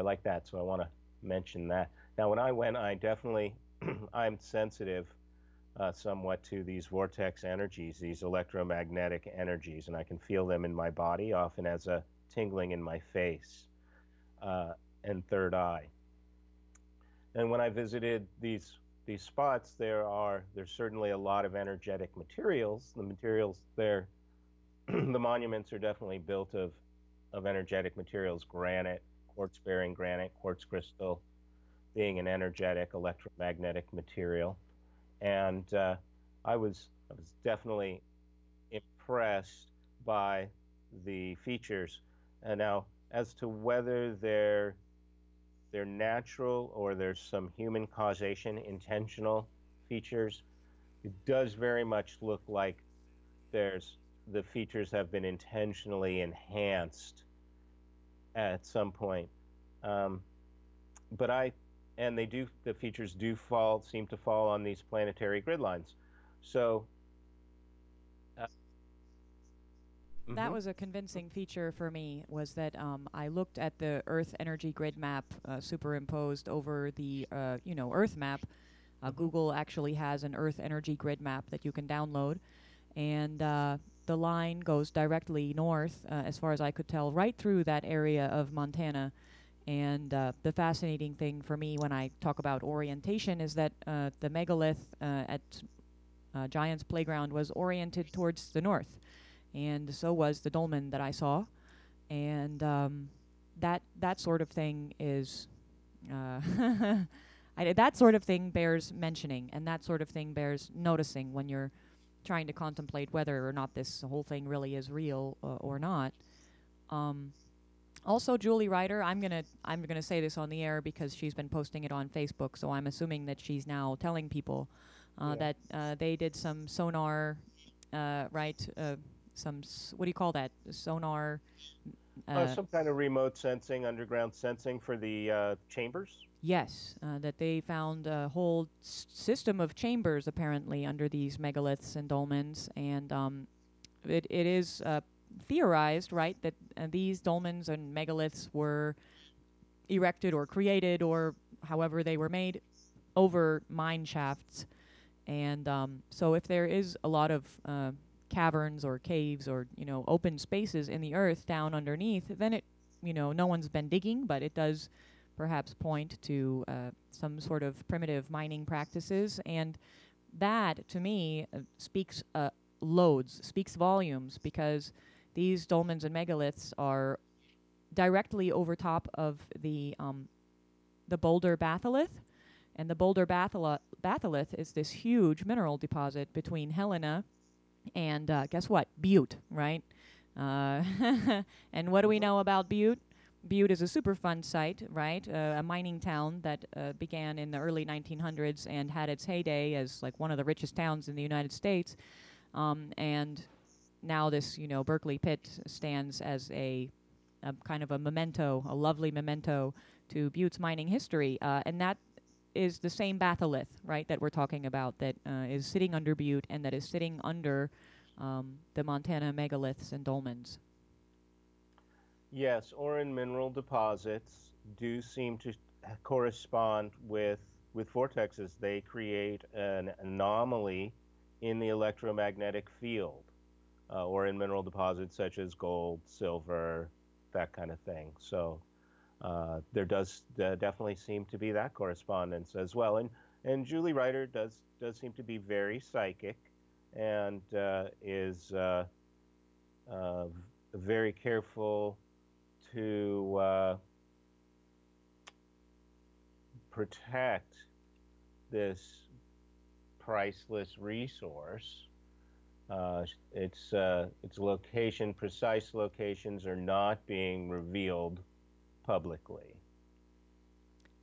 I like that. So I want to mention that. Now, when I went, I definitely I'm sensitive uh, somewhat to these vortex energies, these electromagnetic energies, and I can feel them in my body, often as a tingling in my face uh, and third eye. And when I visited these these spots, there are there's certainly a lot of energetic materials. The materials there, the monuments are definitely built of of energetic materials: granite, quartz-bearing granite, quartz crystal, being an energetic electromagnetic material. And uh, I was I was definitely impressed by the features. And now, as to whether they're they're natural or there's some human causation, intentional features, it does very much look like there's the features have been intentionally enhanced at some point. Um, but I and they do the features do fall seem to fall on these planetary grid lines. So uh, that mm-hmm. was a convincing feature for me. Was that um, I looked at the Earth energy grid map uh, superimposed over the uh, you know Earth map. Uh. Google actually has an Earth energy grid map that you can download, and uh, the line goes directly north, uh, as far as I could tell, right through that area of Montana and uh, the fascinating thing for me when I talk about orientation is that uh, the megalith uh, at uh, Giants Playground was oriented towards the north, and so was the dolmen that I saw, and um, that that sort of thing is. Uh, I, that sort of thing bears mentioning, and that sort of thing bears noticing when you're trying to contemplate whether or not this whole thing really is real uh, or not. Um, also, Julie Ryder, I'm gonna I'm gonna say this on the air because she's been posting it on Facebook, so I'm assuming that she's now telling people uh, yeah. that uh, they did some sonar, uh, right? Uh, some s- what do you call that? Sonar. Some kind of remote sensing, underground sensing for the chambers. Yes, uh, that they found a whole s- system of chambers apparently under these megaliths and dolmens, and um, it it is uh, theorized, right, that uh, these dolmens and megaliths were erected or created or however they were made over mine shafts. And um, so, if there is a lot of uh, caverns or caves or you know open spaces in the earth down underneath, then it you know no one's been digging, but it does perhaps point to uh, some sort of primitive mining practices and that to me uh, speaks uh, loads speaks volumes because these dolmens and megaliths are directly over top of the um, the Boulder batholith, and the Boulder batholith is this huge mineral deposit between Helena and uh, guess what? Butte, right? Uh, and what do we know about Butte? Butte is a Superfund site, right? Uh, a mining town that uh, began in the early 1900s and had its heyday as like one of the richest towns in the United States. Um, and now this you know Berkeley pit stands as a, a, kind of a memento, a lovely memento to Butte's mining history, uh, and that is the same batholith, right, that we're talking about, that uh, is sitting under Butte and that is sitting under um, the Montana megaliths and dolmens. Yes, Orin mineral deposits do seem to correspond with with vortexes. They create an anomaly in the electromagnetic field uh, or in mineral deposits such as gold, silver, that kind of thing. So uh, there does uh, definitely seem to be that correspondence as well. And and Julie Ryder does does seem to be very psychic, and uh, is uh, uh, very careful to protect this priceless resource uh, its uh, its location, precise locations are not being revealed publicly.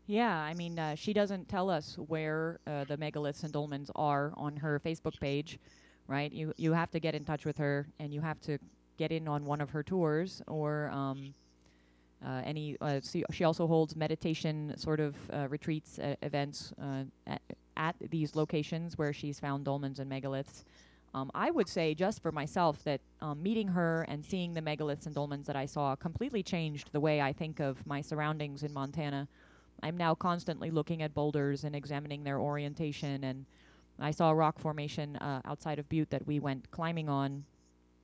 Yeah, I mean, uh, she doesn't tell us where uh, the megaliths and dolmens are on her Facebook page, right? You you have to get in touch with her, and you have to get in on one of her tours or. Um, uh, any uh, she, she also holds meditation sort of uh, retreats events at, at, these locations where she's found dolmens and megaliths um, I would say, just for myself, that um, meeting her and seeing the megaliths and dolmens that I saw completely changed the way I think of my surroundings in Montana. I'm now constantly looking at boulders and examining their orientation. And I saw a rock formation uh, outside of Butte that we went climbing on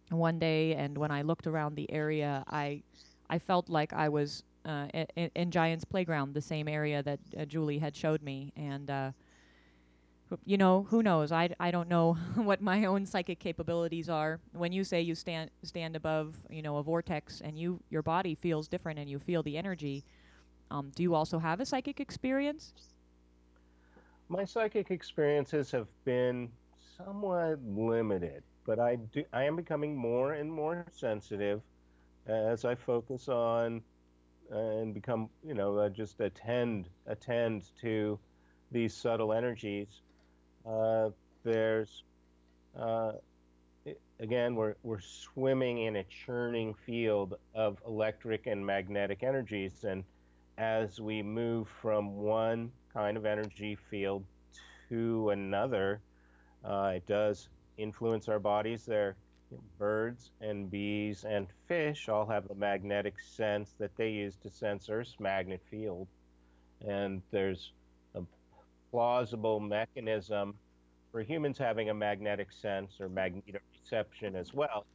one day. And when I looked around the area, I I felt like I was uh, in, in, Giant's Playground, the same area that uh, Julie had showed me. And uh, you know, who knows? I, I don't know what my own psychic capabilities are. When you say you stand stand above, you know, a vortex and you your body feels different and you feel the energy, um, do you also have a psychic experience? My psychic experiences have been somewhat limited, but I do I am becoming more and more sensitive as I focus on and become, you know, uh, just attend attend to these subtle energies uh, there's uh, again we're we're swimming in a churning field of electric and magnetic energies, and as we move from one kind of energy field to another, uh, it does influence our bodies. There, birds and bees and fish all have a magnetic sense that they use to sense Earth's magnet field, and there's a plausible mechanism for humans having a magnetic sense or magnetoreception as well,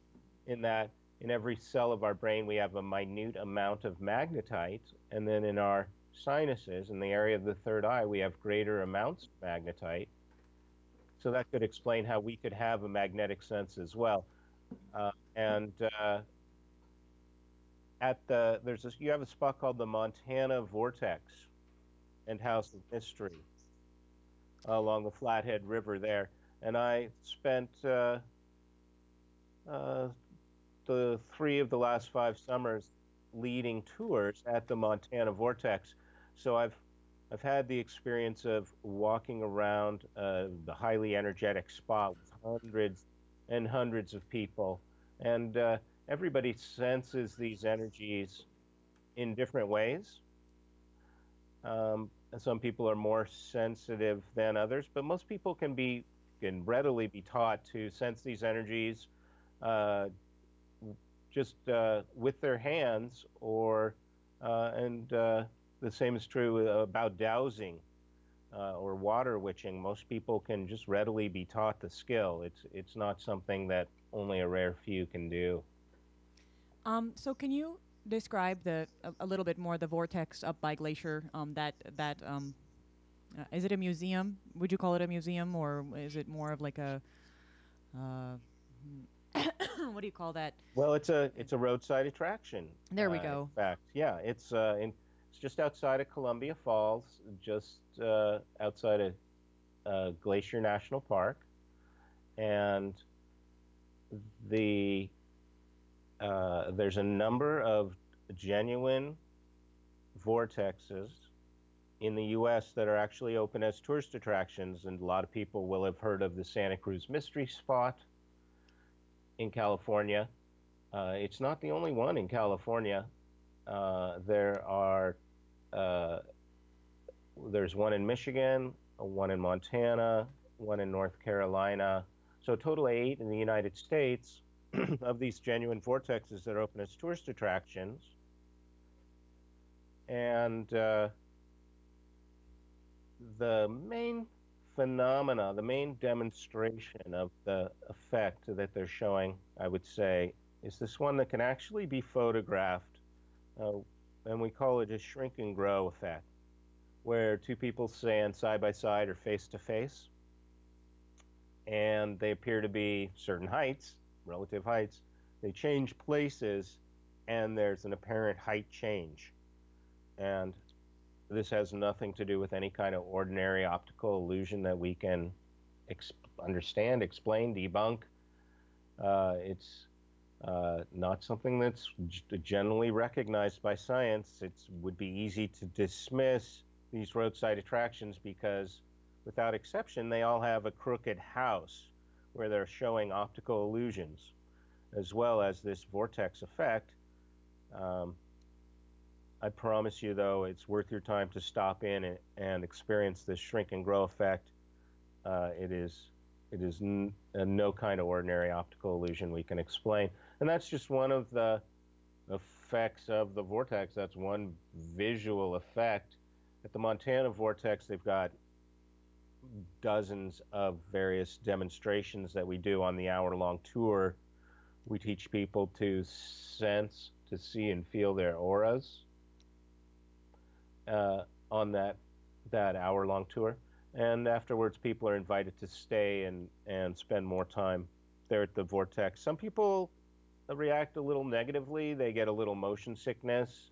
in that in every cell of our brain we have a minute amount of magnetite, and then in our sinuses, in the area of the third eye, we have greater amounts of magnetite. So that could explain how we could have a magnetic sense as well. Uh, and uh, at the there's this, you have a spot called the Montana Vortex and House of Mystery along the Flathead River there. And I spent uh, uh, the three of the last five summers leading tours at the Montana Vortex. So I've I've had the experience of walking around uh, the highly energetic spot with hundreds and hundreds of people, and uh, everybody senses these energies in different ways. Um, some people are more sensitive than others, but most people can be can readily be taught to sense these energies uh, just uh, with their hands, or uh, and uh, the same is true about dowsing uh, or water witching. Most people can just readily be taught the skill. It's it's not something that only a rare few can do. Um, so can you describe the a, a, little bit more the vortex up by Glacier? Um, that that um, uh, is it a museum? Would you call it a museum, or is it more of like a uh, what do you call that? Well, it's a it's a roadside attraction. There we uh, go. In fact, yeah, it's uh, in, just outside of Columbia Falls, just uh, outside of uh, Glacier National Park, and the uh, there's a number of genuine vortexes in the U.S. that are actually open as tourist attractions, and a lot of people will have heard of the Santa Cruz Mystery Spot in California. Uh, it's not the only one in California. Uh, there are uh, there's one in Michigan, one in Montana, one in North Carolina. So total eight in the United States of these genuine vortexes that are open as tourist attractions. And uh, the main phenomena, the main demonstration of the effect that they're showing, I would say, is this one that can actually be photographed. Uh, and we call it a shrink and grow effect, where two people stand side by side or face to face, and they appear to be certain heights, relative heights. They change places, and there's an apparent height change. And this has nothing to do with any kind of ordinary optical illusion that we can exp- understand, explain, debunk. Uh, it's uh, not something that's generally recognized by science. It would be easy to dismiss these roadside attractions because, without exception, they all have a crooked house where they're showing optical illusions, as well as this vortex effect. Um, I promise you, though, it's worth your time to stop in and, and experience this shrink and grow effect. Uh, it is it is no kind of ordinary optical illusion we can explain. And that's just one of the effects of the vortex. That's one visual effect. At the Montana vortex, they've got dozens of various demonstrations that we do on the hour long tour. We teach people to sense, to see, and feel their auras uh, on that, that hour long tour. And afterwards, people are invited to stay and, and spend more time there at the vortex. Some people react a little negatively, they get a little motion sickness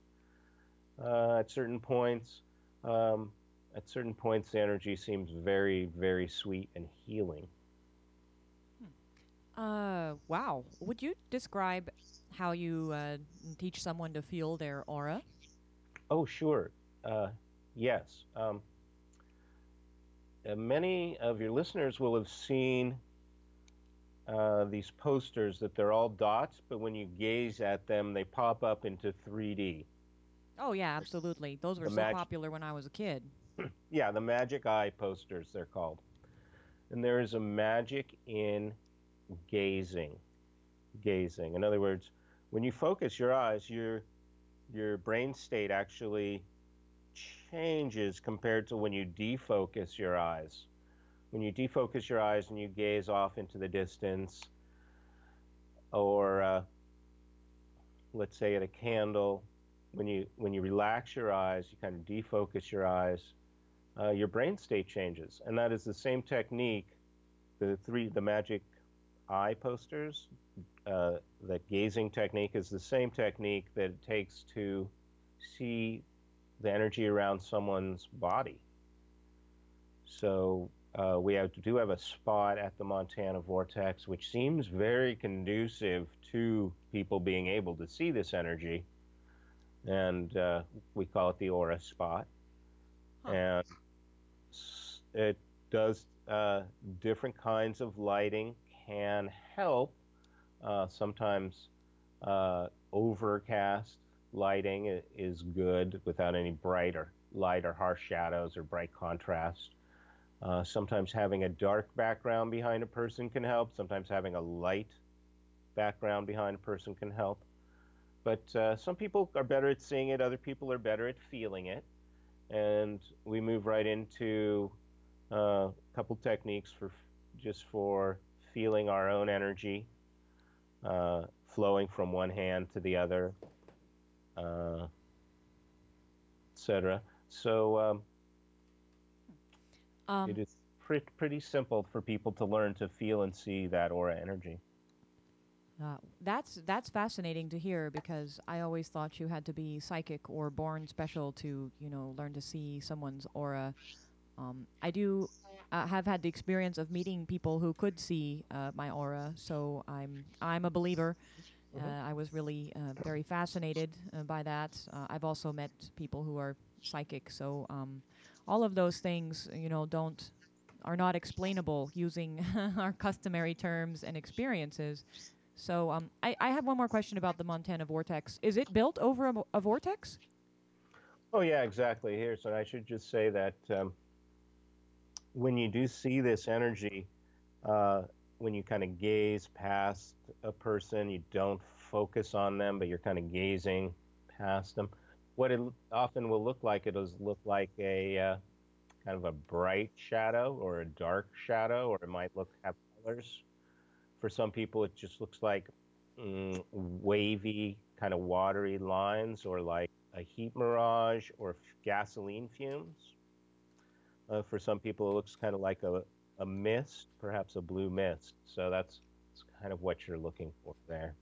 uh, at certain points. Um, at certain points, the energy seems very, very sweet and healing. Hmm. Uh, wow. Would you describe how you uh, teach someone to feel their aura? Oh, sure. Uh, yes. Um, many of your listeners will have seen uh, these posters that they're all dots, but when you gaze at them, they pop up into 3D. Oh, yeah, absolutely. Those were so popular when I was a kid. yeah, the magic eye posters, they're called. And there is a magic in gazing. Gazing. In other words, when you focus your eyes, your your brain state actually changes compared to when you defocus your eyes. When you defocus your eyes and you gaze off into the distance, or uh, let's say at a candle, when you when you relax your eyes, you kind of defocus your eyes, uh, your brain state changes, and that is the same technique. The three the magic eye posters, uh, that gazing technique is the same technique that it takes to see the energy around someone's body. So uh, we have, do have a spot at the Montana Vortex, which seems very conducive to people being able to see this energy, and uh, we call it the aura spot. Huh. And it does uh, different kinds of lighting can help. Uh, sometimes uh, overcast lighting is good without any bright or light or harsh shadows or bright contrast. Uh, sometimes having a dark background behind a person can help. Sometimes having a light background behind a person can help. But uh, some people are better at seeing it, other people are better at feeling it. And we move right into uh, a couple techniques for just for feeling our own energy uh, flowing from one hand to the other, uh, etc. So um, um, it is pre- pretty simple for people to learn to feel and see that aura energy. Uh, that's that's fascinating to hear because I always thought you had to be psychic or born special to you know learn to see someone's aura. Um, I do uh, have had the experience of meeting people who could see uh, my aura, so I'm I'm a believer. Mm-hmm. Uh, I was really uh, very fascinated uh, by that. Uh, I've also met people who are psychic, so um, all of those things, you know, don't are not explainable using our customary terms and experiences. So um, I, I have one more question about the Montana vortex. Is it built over a, a vortex? Oh yeah, exactly. Here, so I should just say that. Um, when you do see this energy, uh, when you kind of gaze past a person, you don't focus on them, but you're kind of gazing past them. What it often will look like, it'll look like a uh, kind of a bright shadow or a dark shadow, or it might look have colors. For some people, it just looks like mm, wavy, kind of watery lines, or like a heat mirage or gasoline fumes. Uh, for some people, it looks kind of like a, a mist, perhaps a blue mist. So that's, that's kind of what you're looking for there.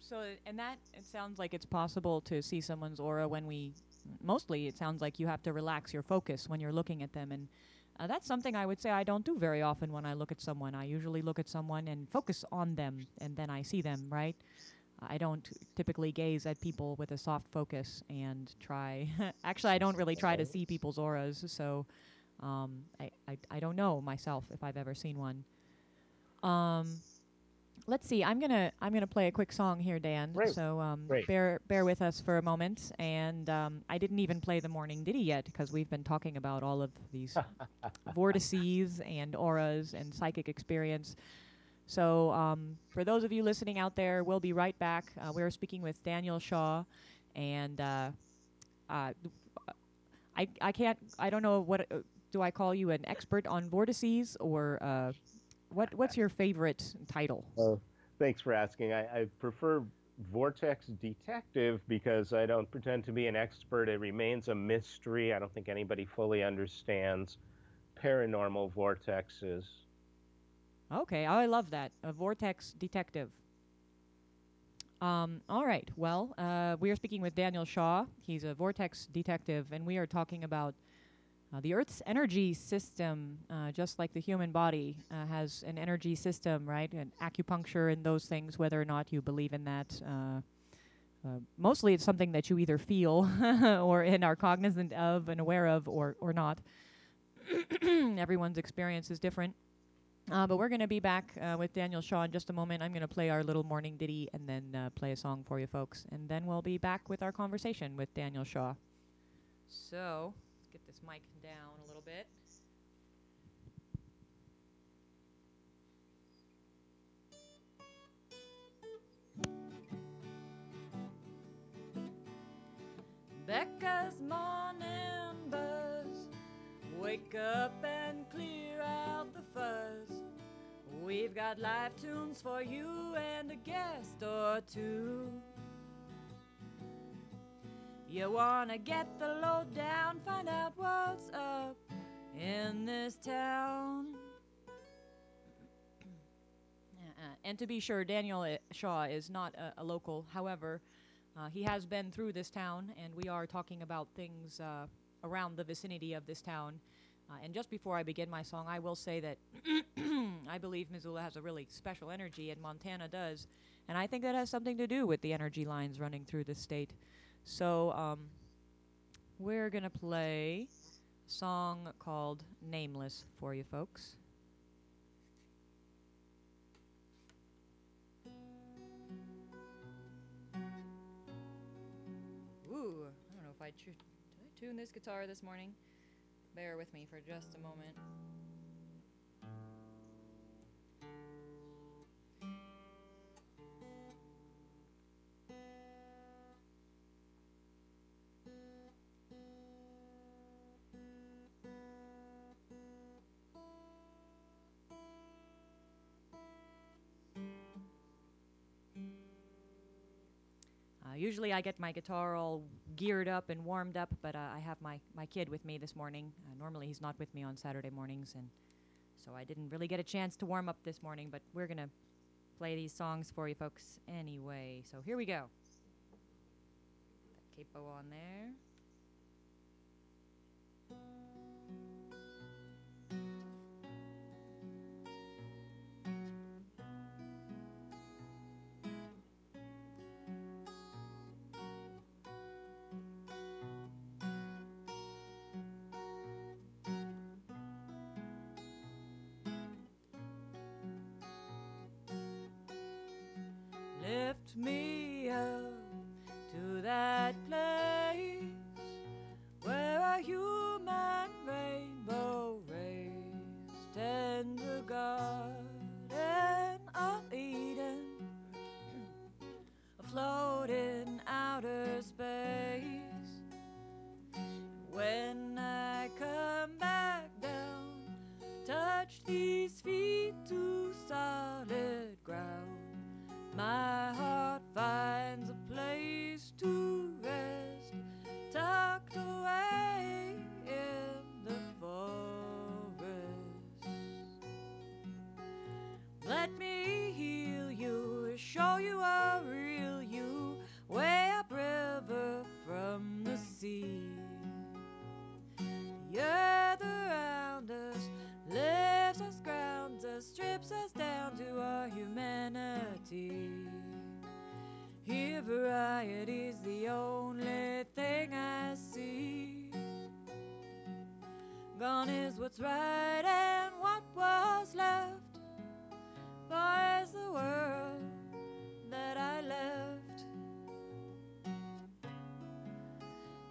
So, and that it sounds like it's possible to see someone's aura when we, mostly it sounds like you have to relax your focus when you're looking at them. And uh, that's something I would say I don't do very often when I look at someone. I usually look at someone and focus on them, and then I see them, right? I don't typically gaze at people with a soft focus and try. Actually, I don't really try to see people's auras, so um, I, I, I don't know myself if I've ever seen one. Um, let's see. I'm gonna I'm gonna play a quick song here, Dan. Great. So um, Great. bear bear with us for a moment. And um, I didn't even play the morning ditty yet because we've been talking about all of these vortices and auras and psychic experience. So um, for those of you listening out there, we'll be right back. Uh, we're speaking with Daniel Shaw, and uh, uh, I I can't I don't know what uh, do I call you an expert on vortices or uh, what what's your favorite title? Oh, thanks for asking. I, I prefer Vortex Detective because I don't pretend to be an expert. It remains a mystery. I don't think anybody fully understands paranormal vortexes. Okay, I love that. A vortex detective. Um, all right. Well, uh, we are speaking with Daniel Shaw. He's a vortex detective, and we are talking about uh, the Earth's energy system. Uh, just like the human body uh, has an energy system, right? And acupuncture and those things, whether or not you believe in that. Uh, uh, mostly, it's something that you either feel or and are cognizant of and aware of, or or not. Everyone's experience is different. Uh, but we're going to be back uh, with Daniel Shaw in just a moment. I'm going to play our little morning ditty and then uh, play a song for you folks. And then we'll be back with our conversation with Daniel Shaw. So, get this mic down a little bit. Becca's morning buzz. Wake up and clear out the fuzz. We've got live tunes for you and a guest or two. You wanna get the lowdown, find out what's up in this town. Uh-uh. And to be sure, Daniel uh, Shaw is not a, a local. However, uh, he has been through this town, and we are talking about things uh, around the vicinity of this town. Uh, and just before I begin my song, I will say that I believe Missoula has a really special energy, and Montana does. And I think that has something to do with the energy lines running through the state. So um, we're going to play a song called Nameless for you folks. Ooh, I don't know if I, chu- did I tune this guitar this morning. Bear with me for just a moment. Uh, usually I get my guitar all geared up and warmed up, but uh, I have my, my kid with me this morning. Uh, normally he's not with me on Saturday mornings, and so I didn't really get a chance to warm up this morning, but we're going to play these songs for you folks anyway. So here we go. Capo on there. Me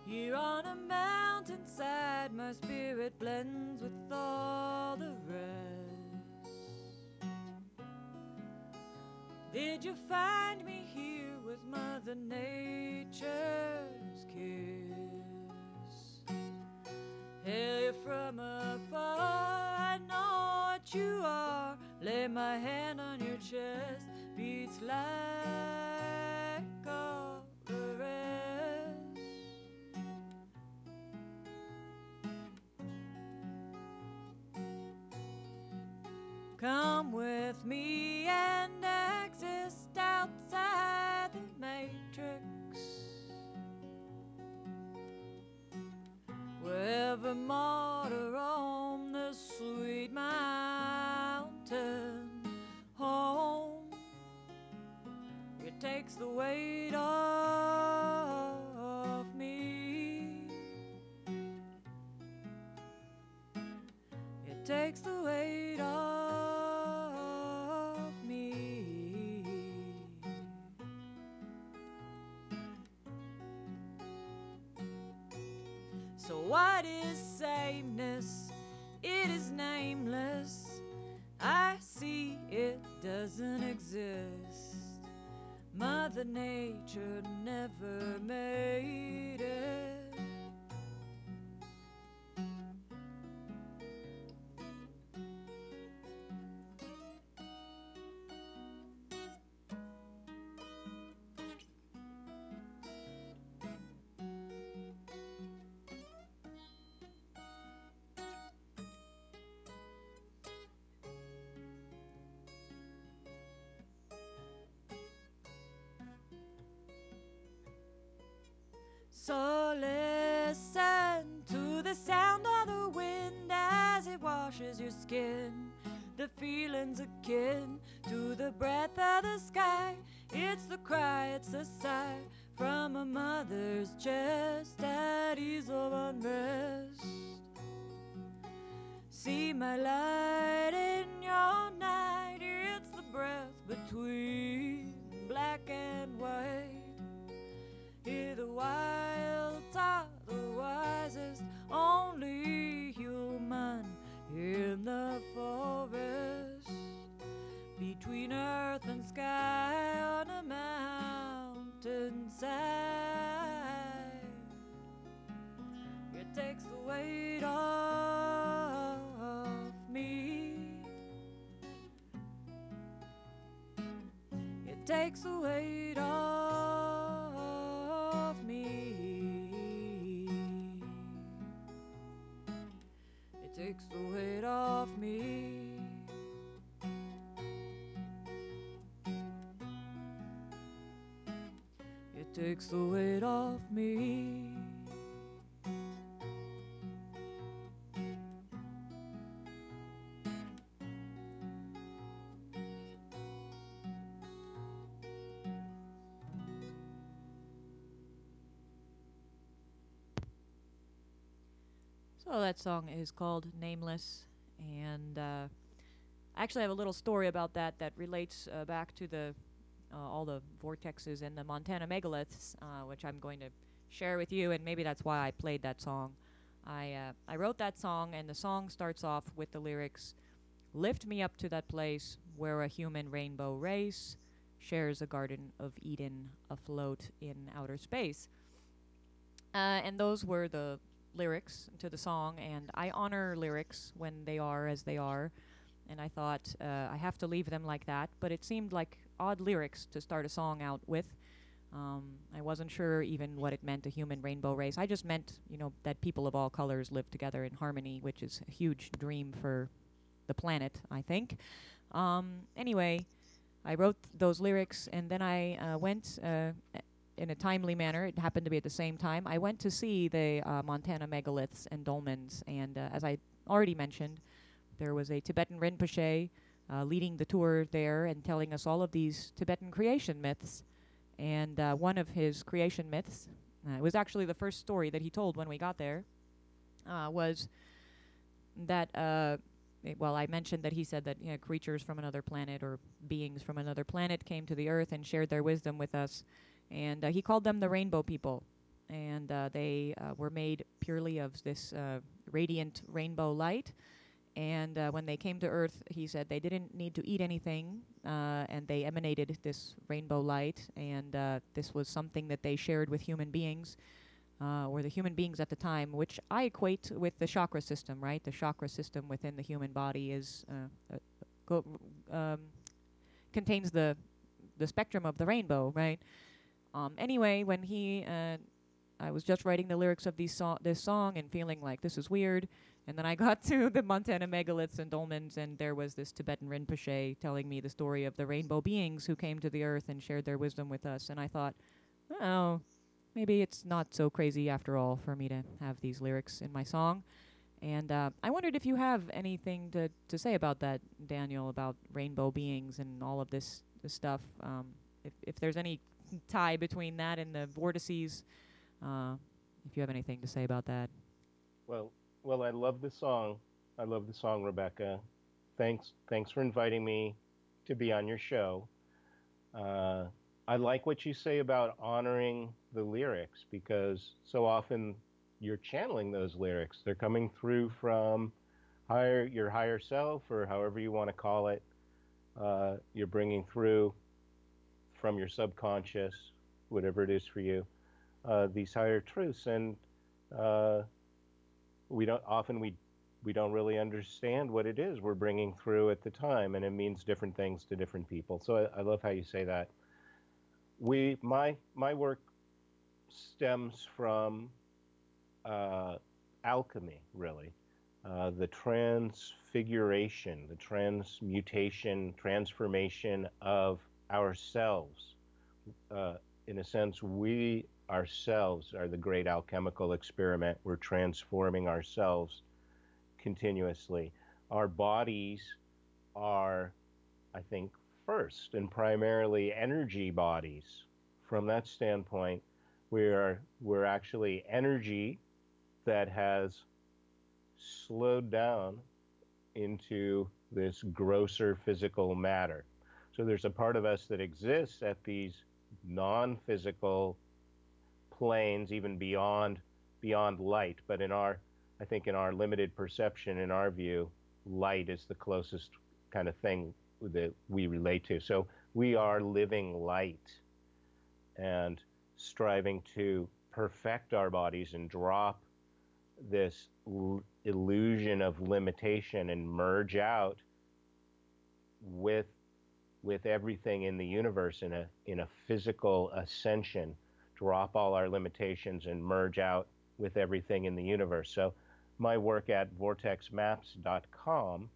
Here on a mountainside, my spirit blends with all the rest. Did you find me here with Mother Nature's kiss? Hail you from afar, I know what you are. Lay my hand on your chest, beats like Come with me and exist outside the matrix. Wherever mortar on this sweet mountain home, it takes the weight off me. It takes the I see it doesn't exist. Mother Nature never made it. So listen to the sound of the wind as it washes your skin. The feelings akin to the breath of the sky. It's the cry, it's the sigh from a mother's chest at ease of unrest. See my light in your night, it's the breath between black and white. Hear the wisest, only human in the forest. Between earth and sky on a mountainside. It takes the weight off me. It takes the weight off off me. It takes the weight off me. So that song is called Nameless, and uh, I actually have a little story about that that relates uh, back to the uh, all the vortexes and the Montana megaliths, uh, which I'm going to share with you, and maybe that's why I played that song. I uh, I wrote that song, and the song starts off with the lyrics, "Lift me up to that place where a human rainbow race shares a garden of Eden afloat in outer space." Uh, and those were the lyrics to the song, and I honor lyrics when they are as they are. And I thought uh, I have to leave them like that, but it seemed like odd lyrics to start a song out with. Um, I wasn't sure even what it meant, a human rainbow race. I just meant, you know, that people of all colors live together in harmony, which is a huge dream for the planet, I think. Um, anyway, I wrote those lyrics, and then I uh, went uh, in a timely manner. It happened to be at the same time. I went to see the uh, Montana megaliths and dolmens, and uh, as I already mentioned, there was a Tibetan Rinpoche uh, leading the tour there and telling us all of these Tibetan creation myths. And uh, one of his creation myths, uh, it was actually the first story that he told when we got there, uh, was that. Well, I mentioned that he said that you know, creatures from another planet or beings from another planet came to the earth and shared their wisdom with us and uh, he called them the rainbow people and uh, they uh, were made purely of this uh, radiant rainbow light. And uh, when they came to Earth, he said they didn't need to eat anything, uh, and they emanated this rainbow light, and uh, this was something that they shared with human beings, or the human beings at the time, which I equate with the chakra system, right? The chakra system within the human body is go, um, contains the the spectrum of the rainbow, right? Um, anyway, when he, uh, I was just writing the lyrics of these so- this song and feeling like this is weird, and then I got to the Montana megaliths and dolmens, and there was this Tibetan Rinpoche telling me the story of the rainbow beings who came to the earth and shared their wisdom with us, and I thought, oh, maybe it's not so crazy after all for me to have these lyrics in my song. And uh, I wondered if you have anything to, to say about that, Daniel, about rainbow beings and all of this, this stuff. Um, if, if there's any tie between that and the vortices. Uh, if you have anything to say about that. Well, well, I love the song. I love the song, Rebecca. Thanks, thanks for inviting me to be on your show. Uh, I like what you say about honoring the lyrics because so often you're channeling those lyrics. They're coming through from higher your higher self or however you want to call it. Uh, you're bringing through from your subconscious, whatever it is for you, uh, these higher truths. And uh, we don't often we we don't really understand what it is we're bringing through at the time, and it means different things to different people. So I, I love how you say that. We my my work stems from uh, alchemy, really. Uh, the transfiguration, the transmutation, transformation of ourselves. Uh, in a sense, we ourselves are the great alchemical experiment. We're transforming ourselves continuously. Our bodies are, I think, first and primarily energy bodies. From that standpoint, we are we're actually energy that has slowed down into this grosser physical matter. So there's a part of us that exists at these non-physical planes, even beyond beyond light. But in our, I think, in our limited perception, in our view, light is the closest kind of thing that we relate to. So we are living light and striving to perfect our bodies and drop this l- illusion of limitation and merge out with with everything in the universe in a in a physical ascension, drop all our limitations and merge out with everything in the universe. So my work at vortexmaps.com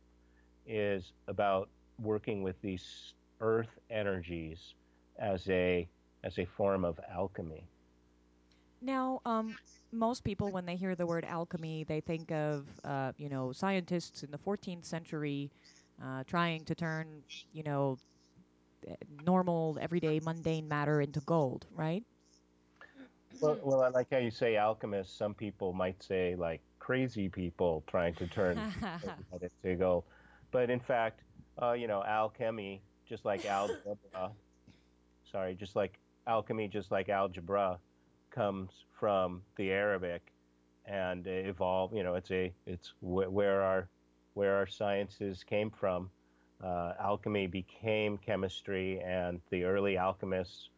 is about working with these earth energies as a as a form of alchemy. Now, um, most people, when they hear the word alchemy, they think of uh, you know scientists in the 14th century uh, trying to turn you know normal, everyday, mundane matter into gold, right? Well, well, I like how you say alchemists. Some people might say like crazy people trying to turn into gold, but in fact, uh, you know, alchemy, just like algebra, sorry, just like alchemy, just like algebra, comes from the Arabic and evolve. You know, it's a it's wh- where our where our sciences came from. Uh, alchemy became chemistry, and the early alchemists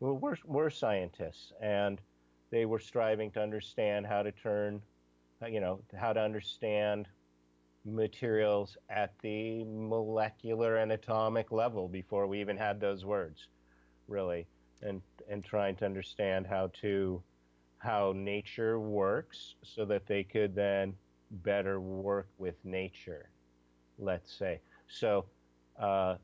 were, were scientists, and they were striving to understand how to turn, uh, you know, how to understand materials at the molecular and atomic level before we even had those words, really, and and trying to understand how to how nature works so that they could then better work with nature, let's say. So uh,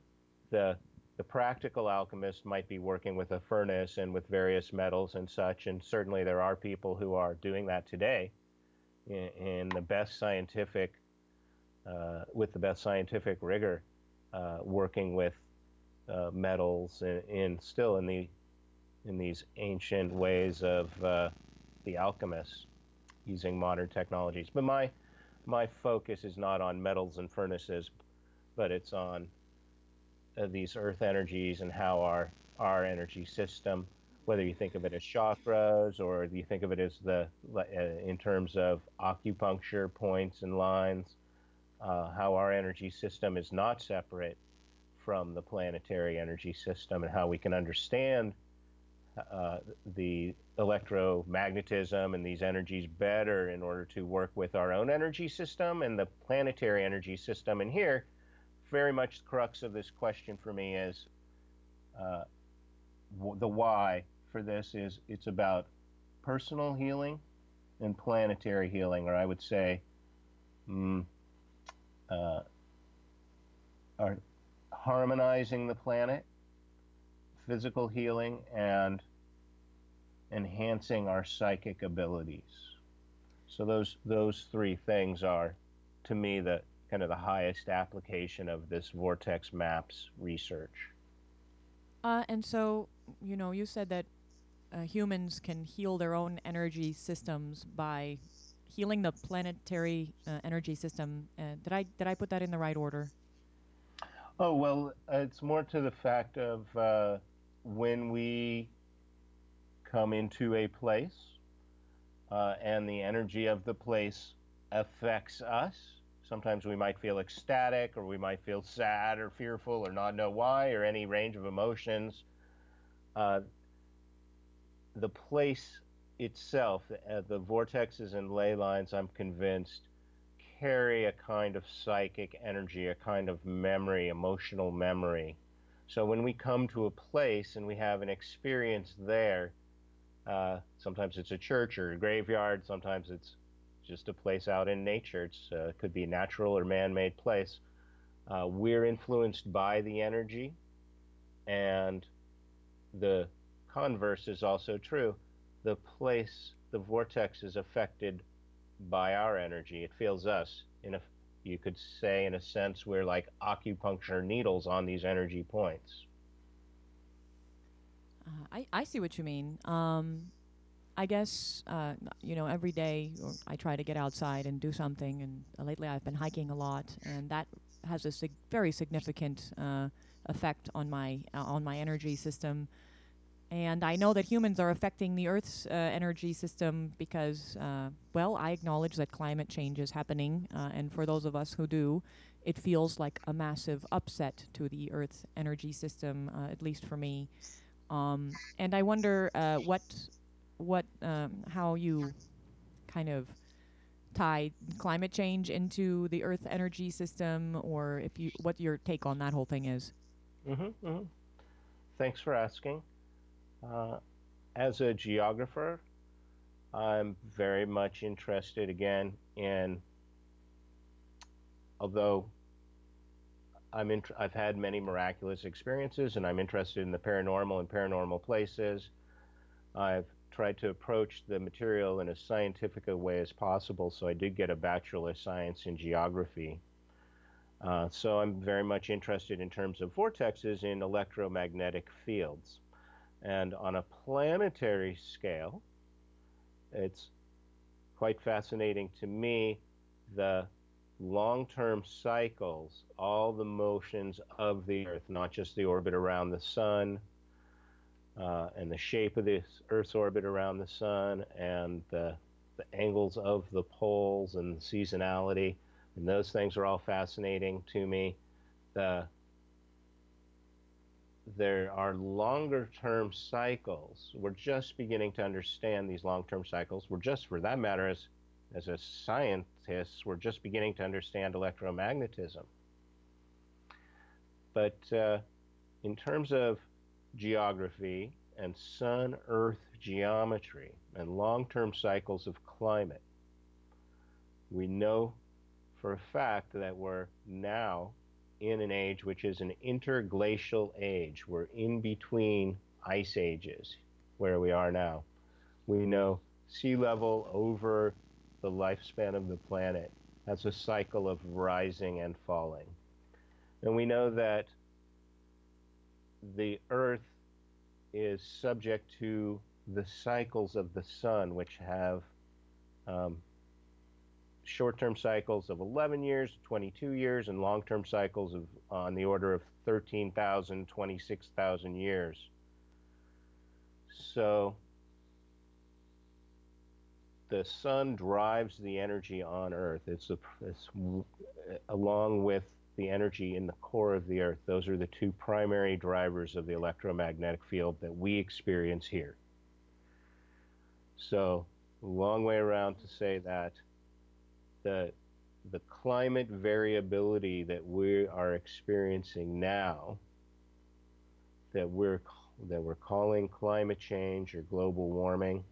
the the practical alchemist might be working with a furnace and with various metals and such, and certainly there are people who are doing that today in, in the best scientific uh, with the best scientific rigor, uh, working with uh, metals and, in, still in the in these ancient ways of uh, the alchemists using modern technologies. But my my focus is not on metals and furnaces, but it's on uh, these earth energies and how our our energy system whether you think of it as chakras or you think of it as the uh, in terms of acupuncture points and lines, uh, how our energy system is not separate from the planetary energy system, and how we can understand uh, the electromagnetism and these energies better in order to work with our own energy system and the planetary energy system. And here, very much the crux of this question for me is uh, w- the why for this is it's about personal healing and planetary healing, or I would say, mm, uh, are harmonizing the planet, physical healing, and enhancing our psychic abilities. So those those three things are, to me, the kind of the highest application of this vortex maps research. Uh, and so, you know, you said that uh, humans can heal their own energy systems by healing the planetary uh, energy system. Uh, did I did I put that in the right order? Oh well, it's more to the fact of uh, when we come into a place uh, and the energy of the place affects us. Sometimes we might feel ecstatic, or we might feel sad, or fearful, or not know why, or any range of emotions. Uh, the place itself, uh, the vortexes and ley lines, I'm convinced, carry a kind of psychic energy, a kind of memory, emotional memory. So when we come to a place and we have an experience there, uh, sometimes it's a church or a graveyard, sometimes it's just a place out in nature. Uh, it could be a natural or man made place. Uh, we're influenced by the energy, and the converse is also true. The place, the vortex is affected by our energy. It feels us. In a, you could say, in a sense, we're like acupuncture needles on these energy points. Uh, I, I see what you mean. Um, I guess, uh, you know, every day I try to get outside and do something, and uh, lately I've been hiking a lot, and that has a sig- very significant uh, effect on my uh, on my energy system. And I know that humans are affecting the Earth's uh, energy system because, uh, well, I acknowledge that climate change is happening. Uh, and for those of us who do, it feels like a massive upset to the Earth's energy system, uh, at least for me. Um, and I wonder uh, what, what, um, how you kind of tie climate change into the Earth energy system, or if you, what your take on that whole thing is. Mm-hmm, mm-hmm. Thanks for asking. Uh, as a geographer, I'm very much interested again in, although I'm in, I've had many miraculous experiences and I'm interested in the paranormal and paranormal places. I've tried to approach the material in as scientific a way as possible, so I did get a Bachelor of Science in Geography. Uh, so I'm very much interested in terms of vortexes in electromagnetic fields. And on a planetary scale, it's quite fascinating to me the long term cycles, all the motions of the Earth, not just the orbit around the Sun uh, and the shape of the Earth's orbit around the Sun and the, the angles of the poles and seasonality. And those things are all fascinating to me. The there are longer term cycles. We're just beginning to understand these long term cycles. We're just, for that matter, as, as a scientist, we're just beginning to understand electromagnetism. But uh, in terms of geography and sun earth geometry and long term cycles of climate, we know for a fact that we're now in an age which is an interglacial age. We're in between ice ages where we are now. We know sea level over the lifespan of the planet has a cycle of rising and falling. And we know that the Earth is subject to the cycles of the sun, which have um, short term cycles of 11 years, 22 years, and long term cycles of on the order of 13,000, 26,000 years. So the sun drives the energy on Earth. It's, a, it's along with the energy in the core of the Earth. Those are the two primary drivers of the electromagnetic field that we experience here. So, long way around to say that the the climate variability that we are experiencing now that we're that we're calling climate change or global warming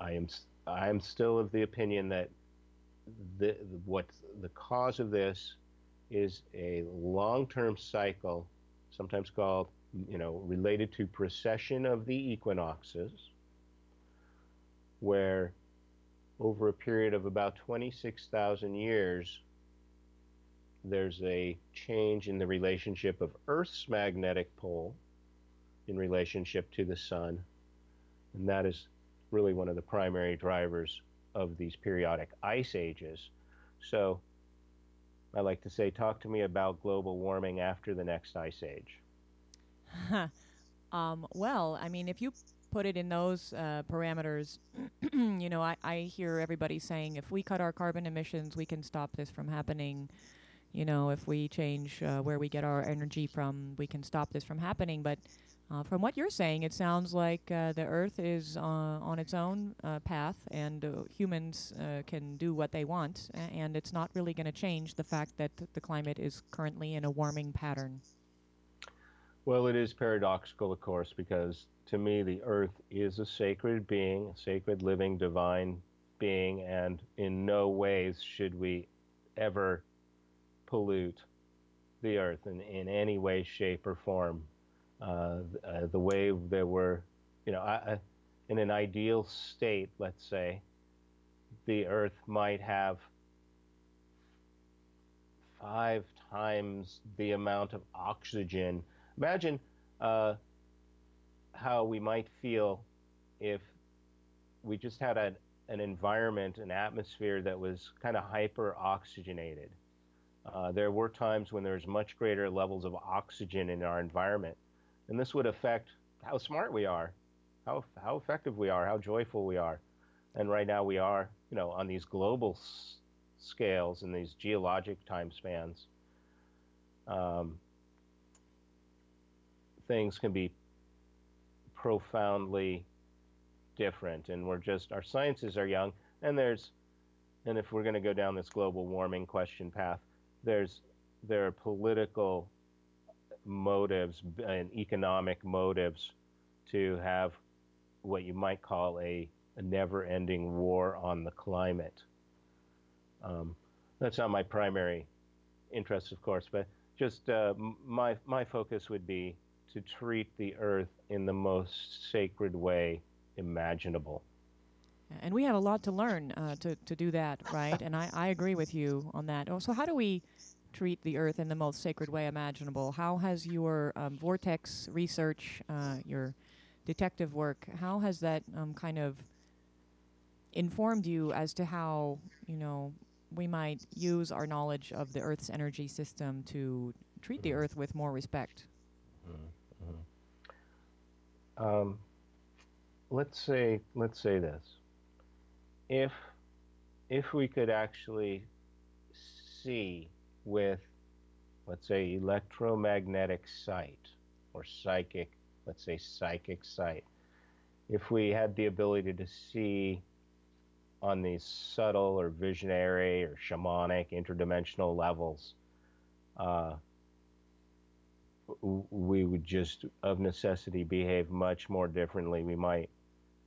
I am I am still of the opinion that the what the cause of this is a long-term cycle sometimes called you know related to precession of the equinoxes where over a period of about 26,000 years, there's a change in the relationship of Earth's magnetic pole in relationship to the sun. And that is really one of the primary drivers of these periodic ice ages. So I like to say, talk to me about global warming after the next ice age. um, well, I mean, if you put it in those uh, parameters, you know, I, I hear everybody saying if we cut our carbon emissions, we can stop this from happening. You know, if we change uh, where we get our energy from, we can stop this from happening. But uh, from what you're saying, it sounds like uh, the Earth is uh, on its own uh, path, and humans can do what they want, and it's not really going to change the fact that the climate is currently in a warming pattern. Well, it is paradoxical, of course, because to me, the earth is a sacred being, a sacred living divine being, and in no ways should we ever pollute the earth in, in any way, shape, or form. Uh, uh, the way there were, you know, I, in an ideal state, let's say, the earth might have five times the amount of oxygen. Imagine uh, how we might feel if we just had a, an environment, an atmosphere that was kind of hyper oxygenated. Uh, there were times when there's much greater levels of oxygen in our environment, and this would affect how smart we are, how how effective we are, how joyful we are. And right now we are, you know, on these global s- scales and these geologic time spans. Um, things can be profoundly different and we're just our sciences are young and there's and if we're going to go down this global warming question path there's there are political motives and economic motives to have what you might call a, a never-ending war on the climate. Um, that's not my primary interest of course but just uh, my my focus would be to treat the earth in the most sacred way imaginable. And we have a lot to learn uh, to, to do that, right? and I, I agree with you on that. Oh, so, how do we treat the earth in the most sacred way imaginable? How has your um, vortex research, uh, your detective work, how has that um, kind of informed you as to how, you know, we might use our knowledge of the earth's energy system to treat the earth with more respect? Mm-hmm. Um, let's say let's say this. If if we could actually see with let's say electromagnetic sight or psychic, let's say psychic sight, if we had the ability to see on these subtle or visionary or shamanic interdimensional levels, uh, we would just of necessity behave much more differently. We might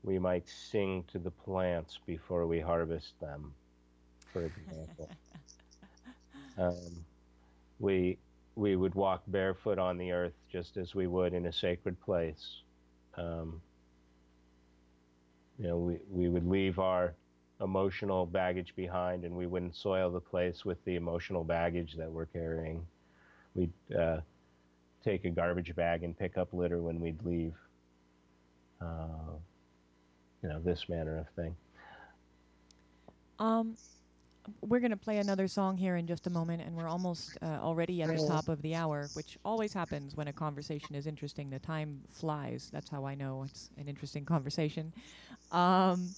we might sing to the plants before we harvest them, for example. um, we we would walk barefoot on the earth just as we would in a sacred place. Um, you know, we, we would leave our emotional baggage behind and we wouldn't soil the place with the emotional baggage that we're carrying. We'd uh, take a garbage bag and pick up litter when we'd leave. Uh, you know, this manner of thing. Um, we're going to play another song here in just a moment, and we're almost uh, already at the top of the hour, which always happens when a conversation is interesting. The time flies. That's how I know it's an interesting conversation. Um,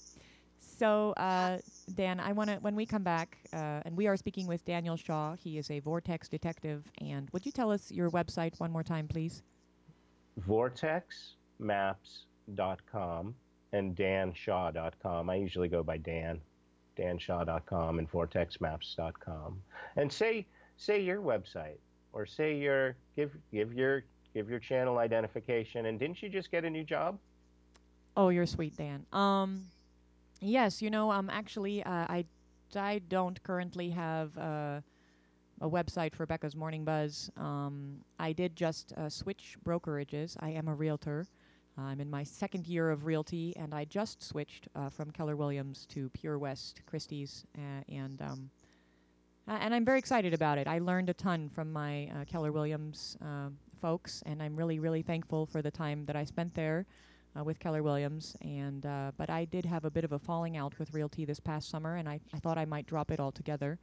so, uh, Dan, I want to, when we come back, uh, and we are speaking with Daniel Shaw, he is a Vortex detective. And would you tell us your website one more time, please? VortexMaps.com and DanShaw.com. I usually go by Dan danshaw.com and vortexmaps.com. And say say your website or say your give give your give your channel identification. And didn't you just get a new job? Oh, you're sweet, Dan. Um, yes, you know, um, actually, uh, I I don't currently have uh, a website for Becca's Morning Buzz. Um, I did just uh, switch brokerages. I am a realtor. I'm in my second year of realty, and I just switched uh, from Keller Williams to Pure West Christie's, uh, and um, and I'm very excited about it. I learned a ton from my uh, Keller Williams um, folks, and I'm really, really thankful for the time that I spent there uh, with Keller Williams. And uh, but I did have a bit of a falling out with realty this past summer, and I, I thought I might drop it altogether.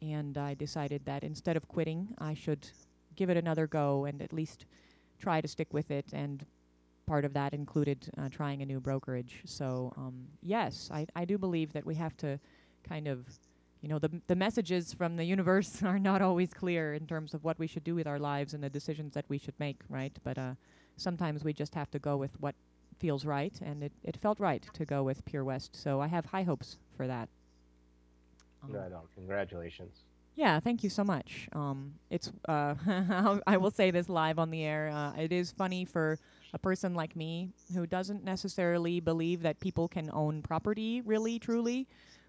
And I decided that instead of quitting, I should give it another go and at least try to stick with it and part of that included uh, trying a new brokerage. So um, yes, I, I do believe that we have to kind of, you know, the the messages from the universe are not always clear in terms of what we should do with our lives and the decisions that we should make, right? But uh, sometimes we just have to go with what feels right, and it, it felt right to go with Pure West. So I have high hopes for that. Um, right on. Congratulations. Yeah, thank you so much. Um, it's uh, I will say this live on the air. Uh, it is funny for a person like me who doesn't necessarily believe that people can own property really truly.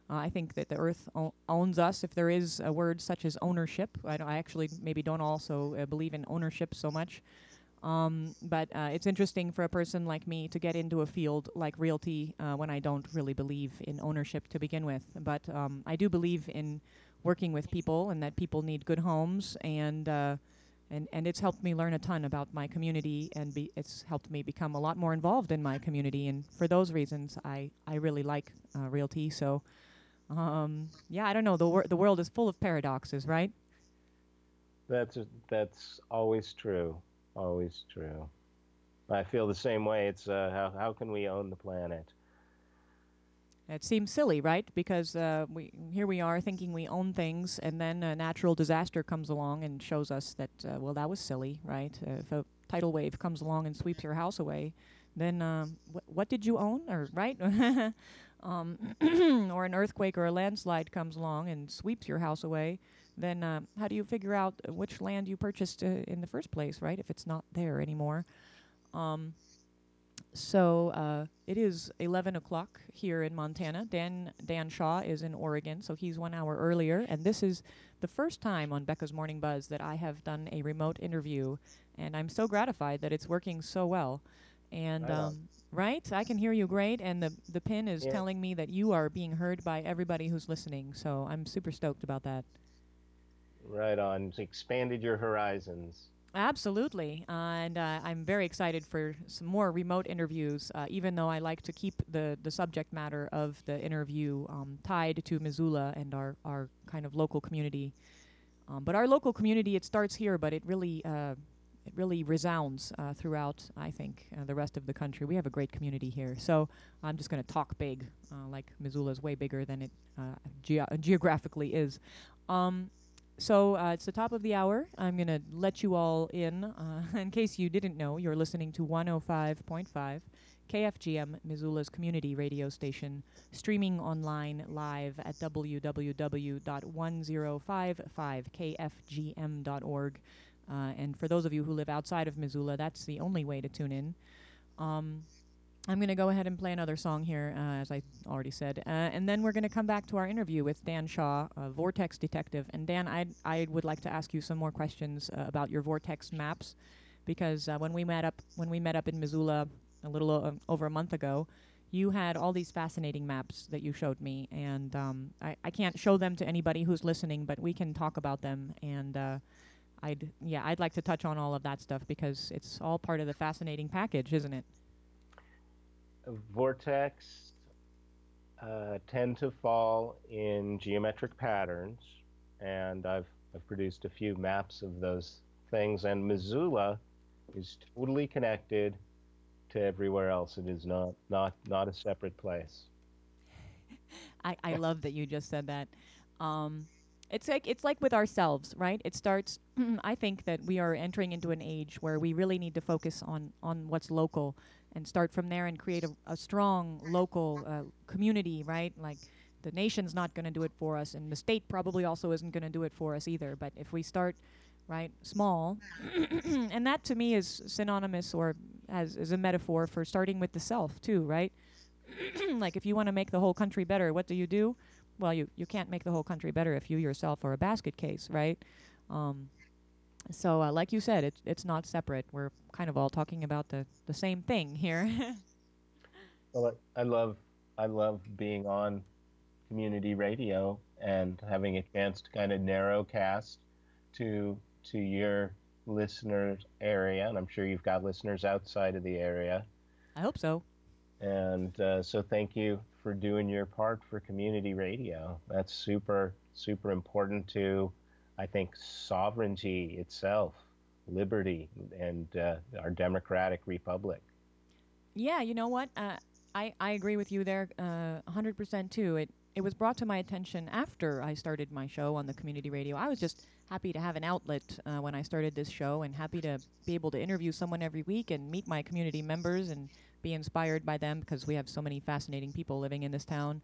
Uh, I think that the earth o- owns us if there is a word such as ownership. I, I actually maybe don't also uh, believe in ownership so much. Um, but uh, it's interesting for a person like me to get into a field like realty uh, when I don't really believe in ownership to begin with. But um, I do believe in working with people and that people need good homes and uh, and and it's helped me learn a ton about my community and be, it's helped me become a lot more involved in my community. And for those reasons I I really like uh, realty. So um, yeah I don't know. The wor- the world is full of paradoxes right? That's that's always true always true I feel the same way it's uh, how how can we own the planet it seems silly, right? Because uh, we here we are thinking we own things, and then a natural disaster comes along and shows us that uh, well, that was silly, right? If a tidal wave comes along and sweeps your house away, then um, wh- what did you own, or right? um, or an earthquake or a landslide comes along and sweeps your house away, then uh, how do you figure out which land you purchased uh, in the first place, right? If it's not there anymore. Um, so uh, it is 11 o'clock here in Montana. Dan Dan Shaw is in Oregon, so he's one hour earlier. And this is the first time on Becca's Morning Buzz that I have done a remote interview, and I'm so gratified that it's working so well. And right, um, right I can hear you great, and the the pin is yeah. telling me that you are being heard by everybody who's listening. So I'm super stoked about that. Right on. Expanded your horizons. Absolutely. Uh, and uh, I'm very excited for some more remote interviews, uh, even though I like to keep the, the subject matter of the interview um, tied to Missoula and our, our kind of local community. Um, but our local community, it starts here, but it really, uh, it really resounds uh, throughout, I think, uh, the rest of the country. We have a great community here. So I'm just going to talk big, like Missoula is way bigger than it ge- geographically is. Um, so uh, it's the top of the hour. I'm going to let you all in. Uh, in case you didn't know, you're listening to 105.5 KFGM, Missoula's community radio station, streaming online live at www.1055kfgm.org. Uh, and for those of you who live outside of Missoula, that's the only way to tune in. Um, I'm going to go ahead and play another song here, uh, as I already said, uh, and then we're going to come back to our interview with Dan Shaw, a Vortex detective. And Dan, I'd, I would like to ask you some more questions uh, about your Vortex maps, because uh, when we met up when we met up in Missoula a little o- over a month ago, you had all these fascinating maps that you showed me, and um, I I can't show them to anybody who's listening, but we can talk about them and. Uh, I'd yeah, I'd like to touch on all of that stuff because it's all part of the fascinating package, isn't it? Vortex uh, tend to fall in geometric patterns, and I've, I've produced a few maps of those things. And Missoula is totally connected to everywhere else. It is not not not a separate place. I, I love that you just said that. Um, it's like it's like with ourselves, right? It starts. I think that we are entering into an age where we really need to focus on on what's local and start from there and create a, a strong local uh, community, right? Like the nation's not going to do it for us, and the state probably also isn't going to do it for us either. But if we start right small, and that to me is synonymous or as is a metaphor for starting with the self too, right? like if you want to make the whole country better, what do you do? Well, you you can't make the whole country better if you yourself are a basket case, right? Um, so, uh, like you said, it's it's not separate. We're kind of all talking about the the same thing here. well, I love I love being on community radio and having a chance to kind of narrowcast to to your listeners area, and I'm sure you've got listeners outside of the area. I hope so. And uh, so, thank you for doing your part for community radio. That's super super important to I think sovereignty itself, liberty, and uh, our democratic republic. Yeah, you know what? Uh, I I agree with you there, uh, 100% too. It it was brought to my attention after I started my show on the community radio. I was just happy to have an outlet uh, when I started this show, and happy to be able to interview someone every week and meet my community members and be inspired by them because we have so many fascinating people living in this town.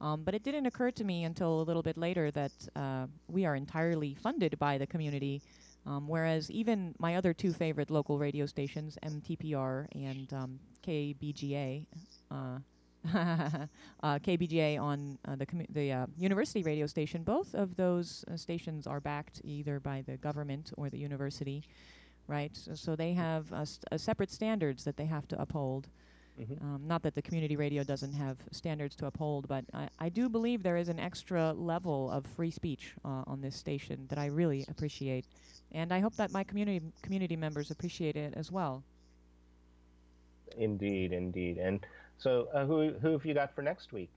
Um, but it didn't occur to me until a little bit later that uh, we are entirely funded by the community. Um, whereas even my other two favorite local radio stations, MTPR and um, KBGA, uh, uh, KBGA on uh, the the uh, university radio station, both of those uh, stations are backed either by the government or the university, right? So, so they have st- separate standards that they have to uphold. Mm-hmm. Um, not that the community radio doesn't have standards to uphold, but I, I do believe there is an extra level of free speech uh, on this station that I really appreciate, and I hope that my community community members appreciate it as well. Indeed, indeed, and so uh, who who have you got for next week?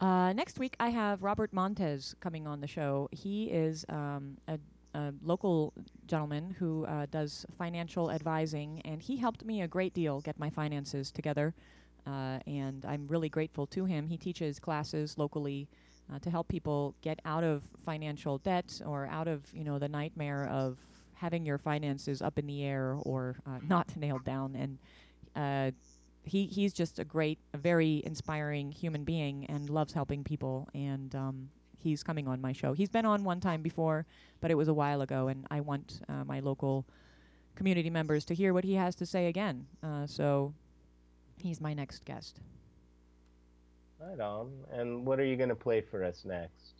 Uh, next week, I have Robert Montez coming on the show. He is um, a a local gentleman who uh, does financial advising, and he helped me a great deal get my finances together. Uh, and I'm really grateful to him. He teaches classes locally uh, to help people get out of financial debt or out of you know the nightmare of having your finances up in the air or uh, not nailed down. And uh, he he's just a great, a very inspiring human being and loves helping people. And um, he's coming on my show. He's been on one time before, but it was a while ago, and I want uh, my local community members to hear what he has to say again. Uh, so he's my next guest. Right on. And what are you going to play for us next?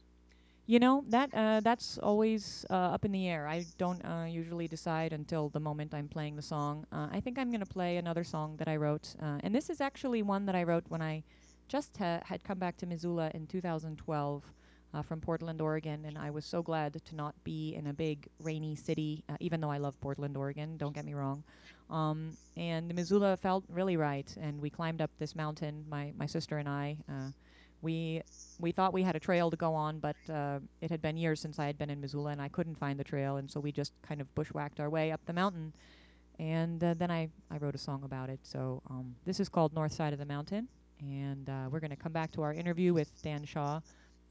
You know that uh, that's always uh, up in the air. I don't uh, usually decide until the moment I'm playing the song. Uh, I think I'm going to play another song that I wrote, uh, and this is actually one that I wrote when I just ha- had come back to Missoula in 2012 uh, from Portland, Oregon, and I was so glad to not be in a big rainy city, uh, even though I love Portland, Oregon, don't get me wrong. Um, and Missoula felt really right, and we climbed up this mountain, my, my sister and I. Uh, we we thought we had a trail to go on, but uh, it had been years since I had been in Missoula, and I couldn't find the trail, and so we just kind of bushwhacked our way up the mountain. And uh, then I, I wrote a song about it. So um, this is called North Side of the Mountain, and uh, we're going to come back to our interview with Dan Shaw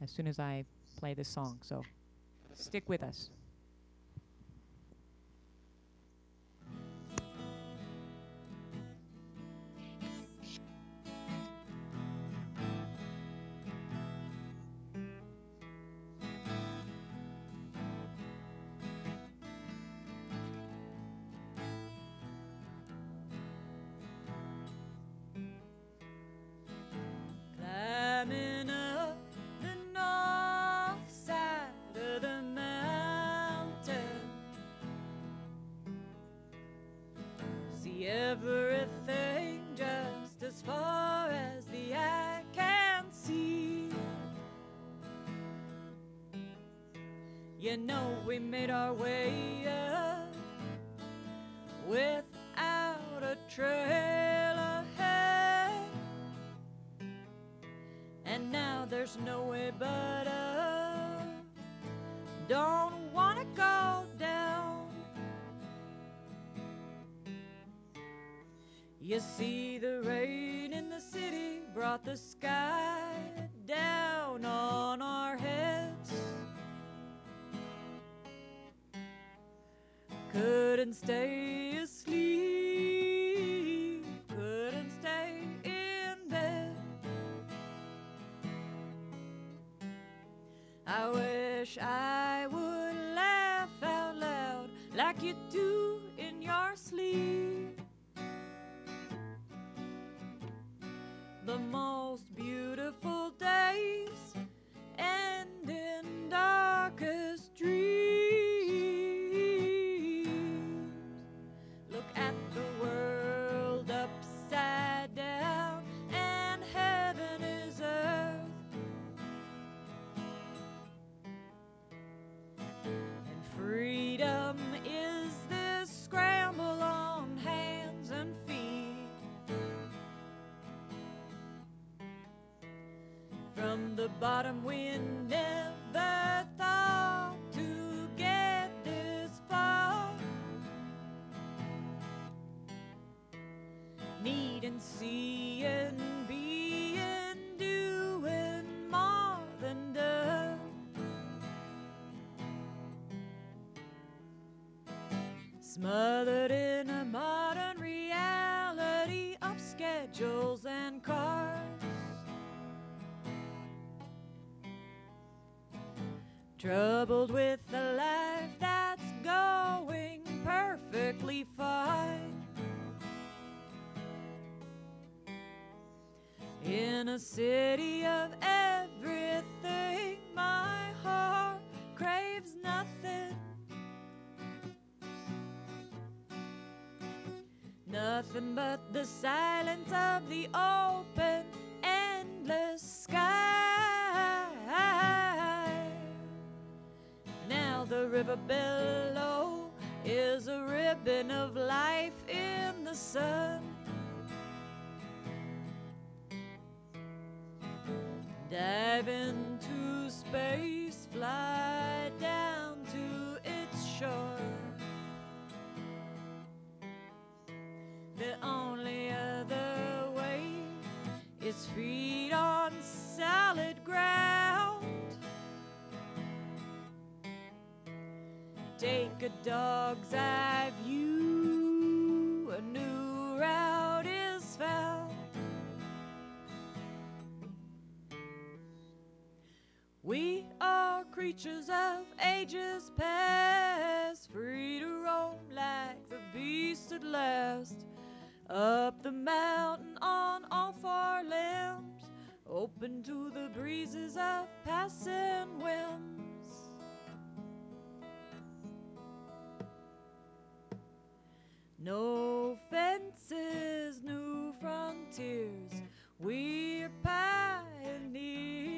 as soon as I play this song. So stick with us. You know we made our way up without a trail ahead. And now there's no way but up. Don't wanna go down. You see, the rain in the city brought the sky down Couldn't stay Dive into space, fly down to its shore. The only other way is feet on solid ground. Take a dog's eye creatures of ages past, free to roam like the beast at last. Up the mountain on all four limbs, open to the breezes of passing whims. No fences, new frontiers, we're pioneers.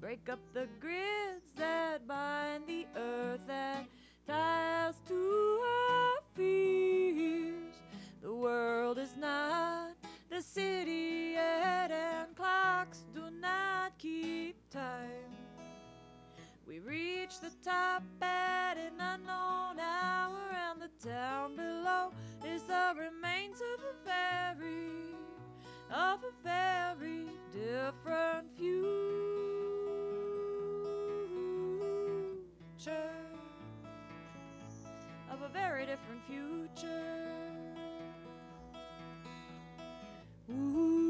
Break up the grids that bind the earth that ties to our fears. The world is not the city yet, and clocks do not keep time. We reach the top at an unknown hour, and the town below is the remains of a very, of a very different future. Of a very different future. So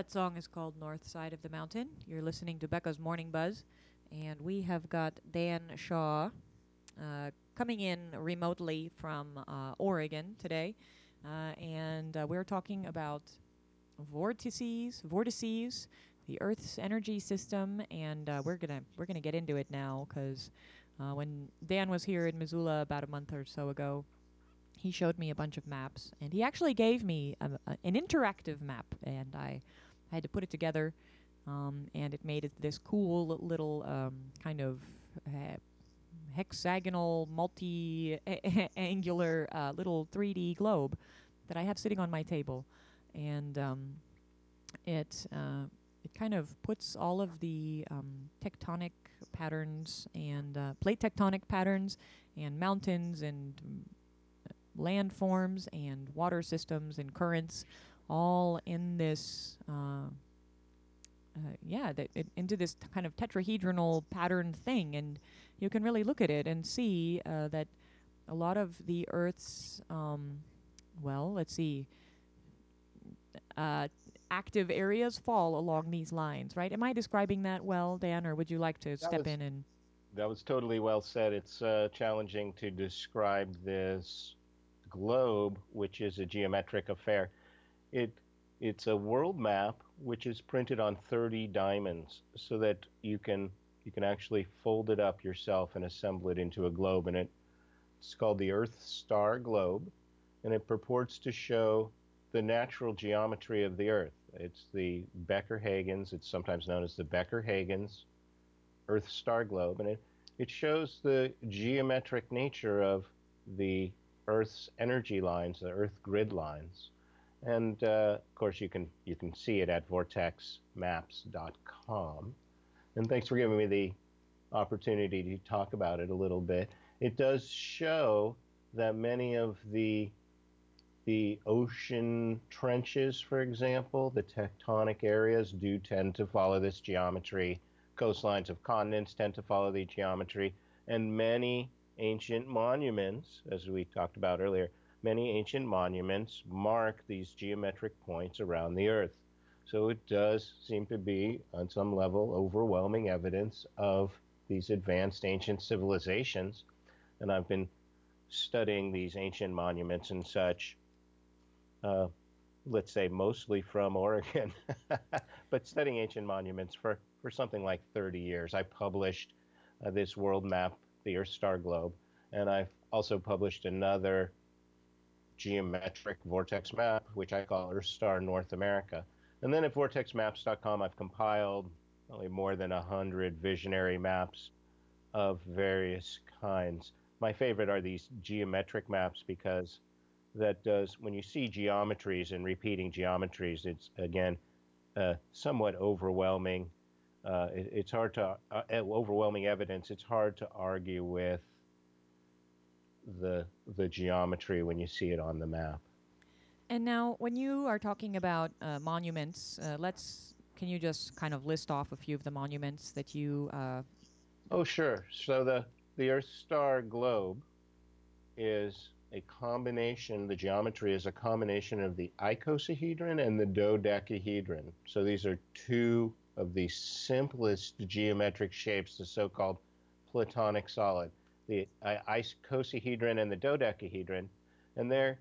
that song is called North Side of the Mountain. You're listening to Becca's Morning Buzz, and we have got Dan Shaw uh, coming in remotely from uh, Oregon today, uh, and uh, we're talking about vortices, vortices, the Earth's energy system, and uh, we're gonna we're gonna get into it now because uh, when Dan was here in Missoula about a month or so ago, he showed me a bunch of maps, and he actually gave me a, a, an interactive map, and I, I had to put it together, um, and it made it this cool little um, kind of uh, hexagonal, multi-angular uh, little 3D globe that I have sitting on my table, and um, it uh, it kind of puts all of the um, tectonic patterns and uh, plate tectonic patterns and mountains and mm, landforms and water systems and currents all in this uh, uh, yeah that it, into this t- kind of tetrahedronal pattern thing and you can really look at it and see uh, that a lot of the earth's um, well let's see uh, active areas fall along these lines right am i describing that well dan or would you like to That step in and That was totally well said. It's uh, challenging to describe this globe, which is a geometric affair. It it's a world map which is printed on 30 diamonds, so that you can you can actually fold it up yourself and assemble it into a globe. And it it's called the Earth Star Globe, and it purports to show the natural geometry of the Earth. It's the Becker-Hagens. It's sometimes known as the Becker-Hagens Earth star globe, and it, it shows the geometric nature of the Earth's energy lines, the Earth grid lines, and uh, of course you can you can see it at vortexmaps.com. And thanks for giving me the opportunity to talk about it a little bit. It does show that many of the the ocean trenches, for example, the tectonic areas do tend to follow this geometry coastlines of continents tend to follow the geometry, and many ancient monuments, as we talked about earlier, many ancient monuments mark these geometric points around the Earth. So it does seem to be, on some level, overwhelming evidence of these advanced ancient civilizations. And I've been studying these ancient monuments and such, uh, let's say mostly from Oregon, but studying ancient monuments for for something like 30 years. I published uh, this world map, the Earth Star Globe, and I've also published another geometric vortex map, which I call Earth Star North America. And then at vortexmaps.com, I've compiled only more than 100 visionary maps of various kinds. My favorite are these geometric maps because that does, when you see geometries and repeating geometries, it's again uh, somewhat overwhelming uh, it, it's hard to uh, overwhelming evidence. It's hard to argue with the the geometry when you see it on the map. And now, when you are talking about uh, monuments, uh, let's can you just kind of list off a few of the monuments that you? Uh, Oh, sure. So the the Earth star globe is a combination. The geometry is a combination of the icosahedron and the dodecahedron. So these are two of the simplest geometric shapes, the so-called platonic solid, the icosahedron and the dodecahedron, and they're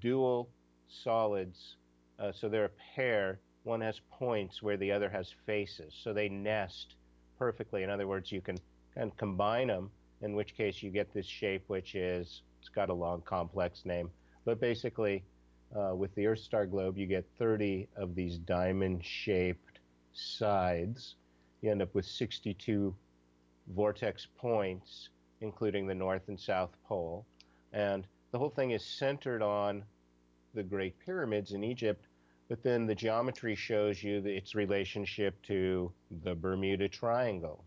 dual solids. Uh, so they're a pair. One has points where the other has faces, so they nest perfectly. In other words, you can kind of combine them, in which case you get this shape, which is it's got a long, complex name, but basically. Uh, with the Earth star globe, you get 30 of these diamond shaped sides, you end up with 62 vortex points, including the North and South Pole. And the whole thing is centered on the Great Pyramids in Egypt, but then the geometry shows you its relationship to the Bermuda Triangle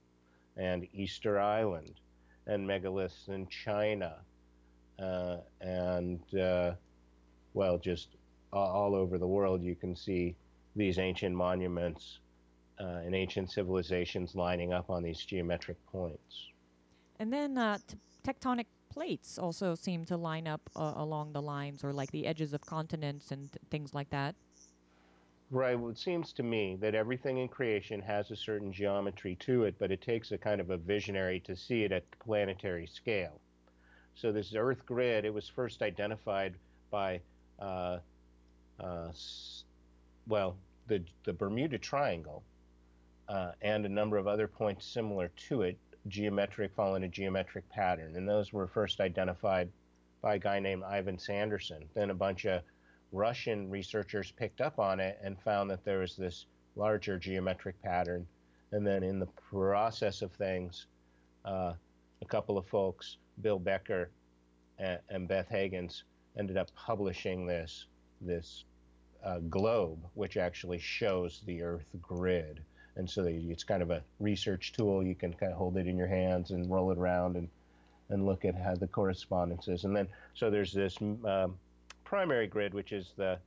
and Easter Island and megaliths in China uh, and, uh, well, just all over the world you can see these ancient monuments uh, and ancient civilizations lining up on these geometric points. And then uh, tectonic plates also seem to line up uh, along the lines, or like the edges of continents and th- things like that. Right. Well, it seems to me that everything in creation has a certain geometry to it, but it takes a kind of a visionary to see it at planetary scale. So this Earth grid, it was first identified by, uh, uh, well, the the Bermuda Triangle, uh, and a number of other points similar to it, geometric, following a geometric pattern, and those were first identified by a guy named Ivan Sanderson. Then a bunch of Russian researchers picked up on it and found that there was this larger geometric pattern. And then in the process of things, uh, a couple of folks, Bill Becker and, and, Beth Hagens, ended up publishing this this uh, globe, which actually shows the Earth grid. And so it's kind of a research tool. You can kind of hold it in your hands and roll it around and and look at how the correspondence is. And then so there's this um, primary grid, which is the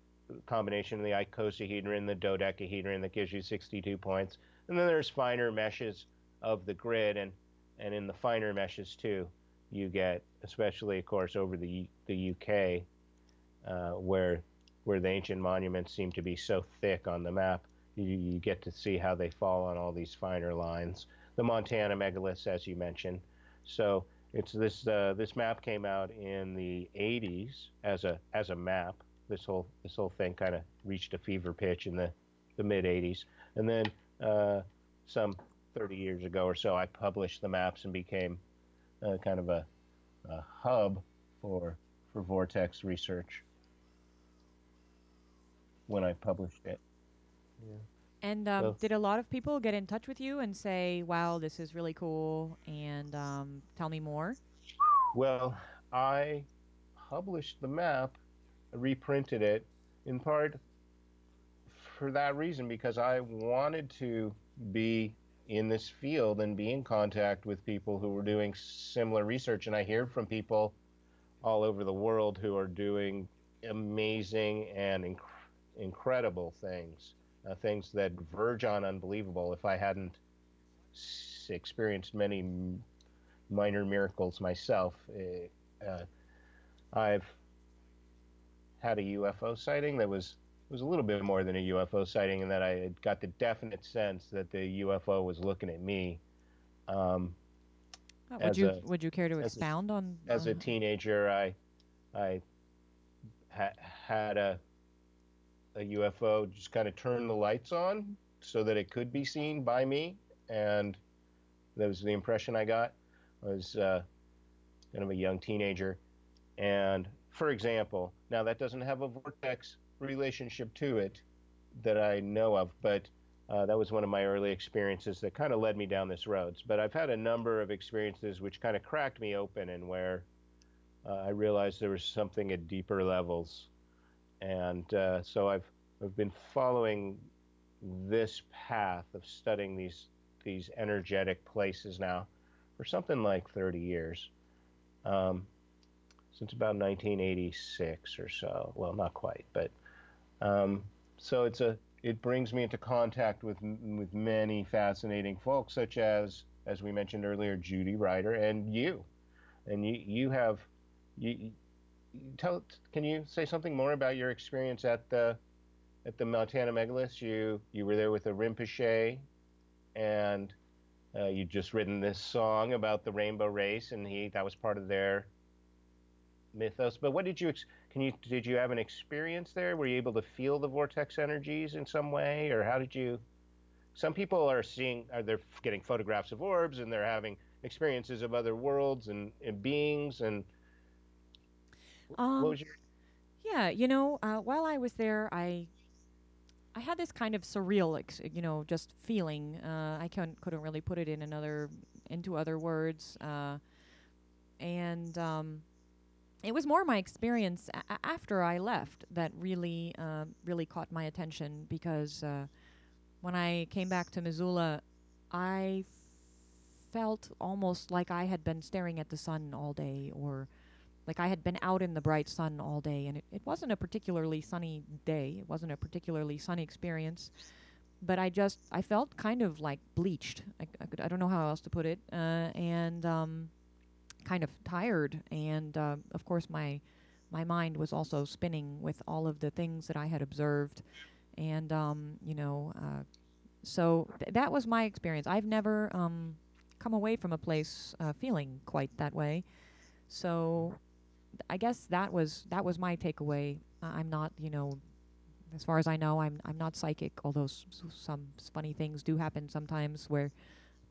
combination of the icosahedron, the dodecahedron that gives you 62 points. And then there's finer meshes of the grid, and, and in the finer meshes too, you get, especially of course over the the UK, uh, where where the ancient monuments seem to be so thick on the map, you, you get to see how they fall on all these finer lines. The Montana megaliths, as you mentioned. So it's this uh, this map came out in the 80s as a as a map. This whole this whole thing kind of reached a fever pitch in the the mid 80s, and then uh, some 30 years ago or so, I published the maps and became uh, kind of a, a hub for for vortex research when I published it. Yeah. And um, did a lot of people get in touch with you and say, "Wow, this is really cool," and um, tell me more? Well, I published the map, reprinted it, in part for that reason because I wanted to be in this field and be in contact with people who were doing similar research, and I hear from people all over the world who are doing amazing and inc- incredible things uh, things that verge on unbelievable if I hadn't s- experienced many m- minor miracles myself. Uh, uh I've had a UFO sighting that was was a little bit more than a UFO sighting, in that I had got the definite sense that the UFO was looking at me. Um, oh, would you a, would you care to expound a, on? As on... a teenager, I I ha- had a a UFO just kind of turned the lights on so that it could be seen by me, and that was the impression I got. I was uh, kind of a young teenager, and for example, now that doesn't have a vortex relationship to it that I know of, but uh, that was one of my early experiences that kind of led me down this road. But I've had a number of experiences which kind of cracked me open and where uh, I realized there was something at deeper levels and uh, so I've I've been following this path of studying these these energetic places now for something like 30 years, um, since about 1986 or so. Well, not quite, but um, so it's a it brings me into contact with with many fascinating folks, such as as we mentioned earlier, Julie Ryder and you, and you you have you tell can you say something more about your experience at the at the Montana megaliths you you were there with a Rinpoche and uh, you'd just written this song about the rainbow race and he that was part of their mythos. But what did you can you did you have an experience there? Were you able to feel the vortex energies in some way? Or how did you some people are seeing are they're getting photographs of orbs and they're having experiences of other worlds and, and beings and um, your? Yeah, you know, uh, while I was there, I I had this kind of surreal, ex- you know, just feeling. Uh, I couldn't couldn't really put it in another into other words, uh, and um, it was more my experience a- after I left that really uh, really caught my attention because uh, when I came back to Missoula, I felt almost like I had been staring at the sun all day, or like I had been out in the bright sun all day, and it, it wasn't a particularly sunny day. It wasn't a particularly sunny experience, but I just I felt kind of like bleached. I, I, could, I don't know how else to put it, uh, and um, kind of tired. And uh, of course, my my mind was also spinning with all of the things that I had observed, and um, you know, uh, so th- that was my experience. I've never um, come away from a place uh, feeling quite that way. So I guess that was that was my takeaway. I'm not, you know, as far as I know, I'm I'm not psychic. Although s- some funny things do happen sometimes, where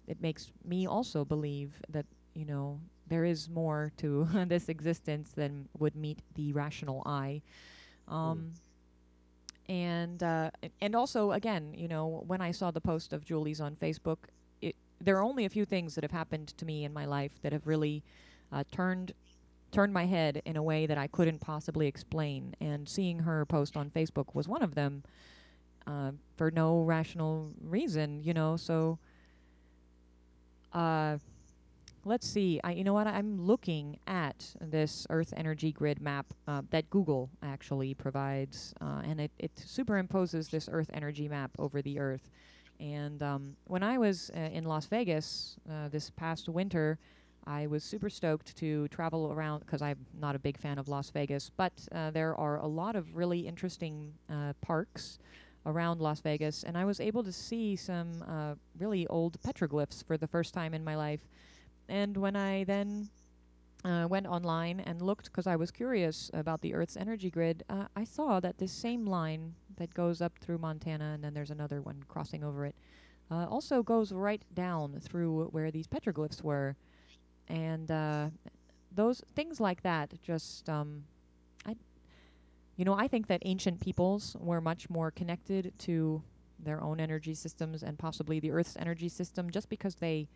it makes me also believe that you know there is more to this existence than would meet the rational eye. Um, mm and uh, and also again, you know, when I saw the post of Julie's on Facebook, it there are only a few things that have happened to me in my life that have really uh, turned turned my head in a way that I couldn't possibly explain. And seeing her post on Facebook was one of them, uh, for no rational reason, you know. So, uh, let's see. I, you know what? I'm looking at this Earth energy grid map uh, that Google actually provides, uh, and it, it superimposes this Earth energy map over the Earth. And um, when I was uh, in Las Vegas uh, this past winter, I was super stoked to travel around because I'm not a big fan of Las Vegas, but uh, there are a lot of really interesting uh, parks around Las Vegas, and I was able to see some really old petroglyphs for the first time in my life and when I then uh, went online and looked because I was curious about the Earth's energy grid, uh, I saw that this same line that goes up through Montana and then there's another one crossing over it uh, also goes right down through where these petroglyphs were. And uh, those things like that just, um, I, you know, I think that ancient peoples were much more connected to their own energy systems and possibly the Earth's energy system just because they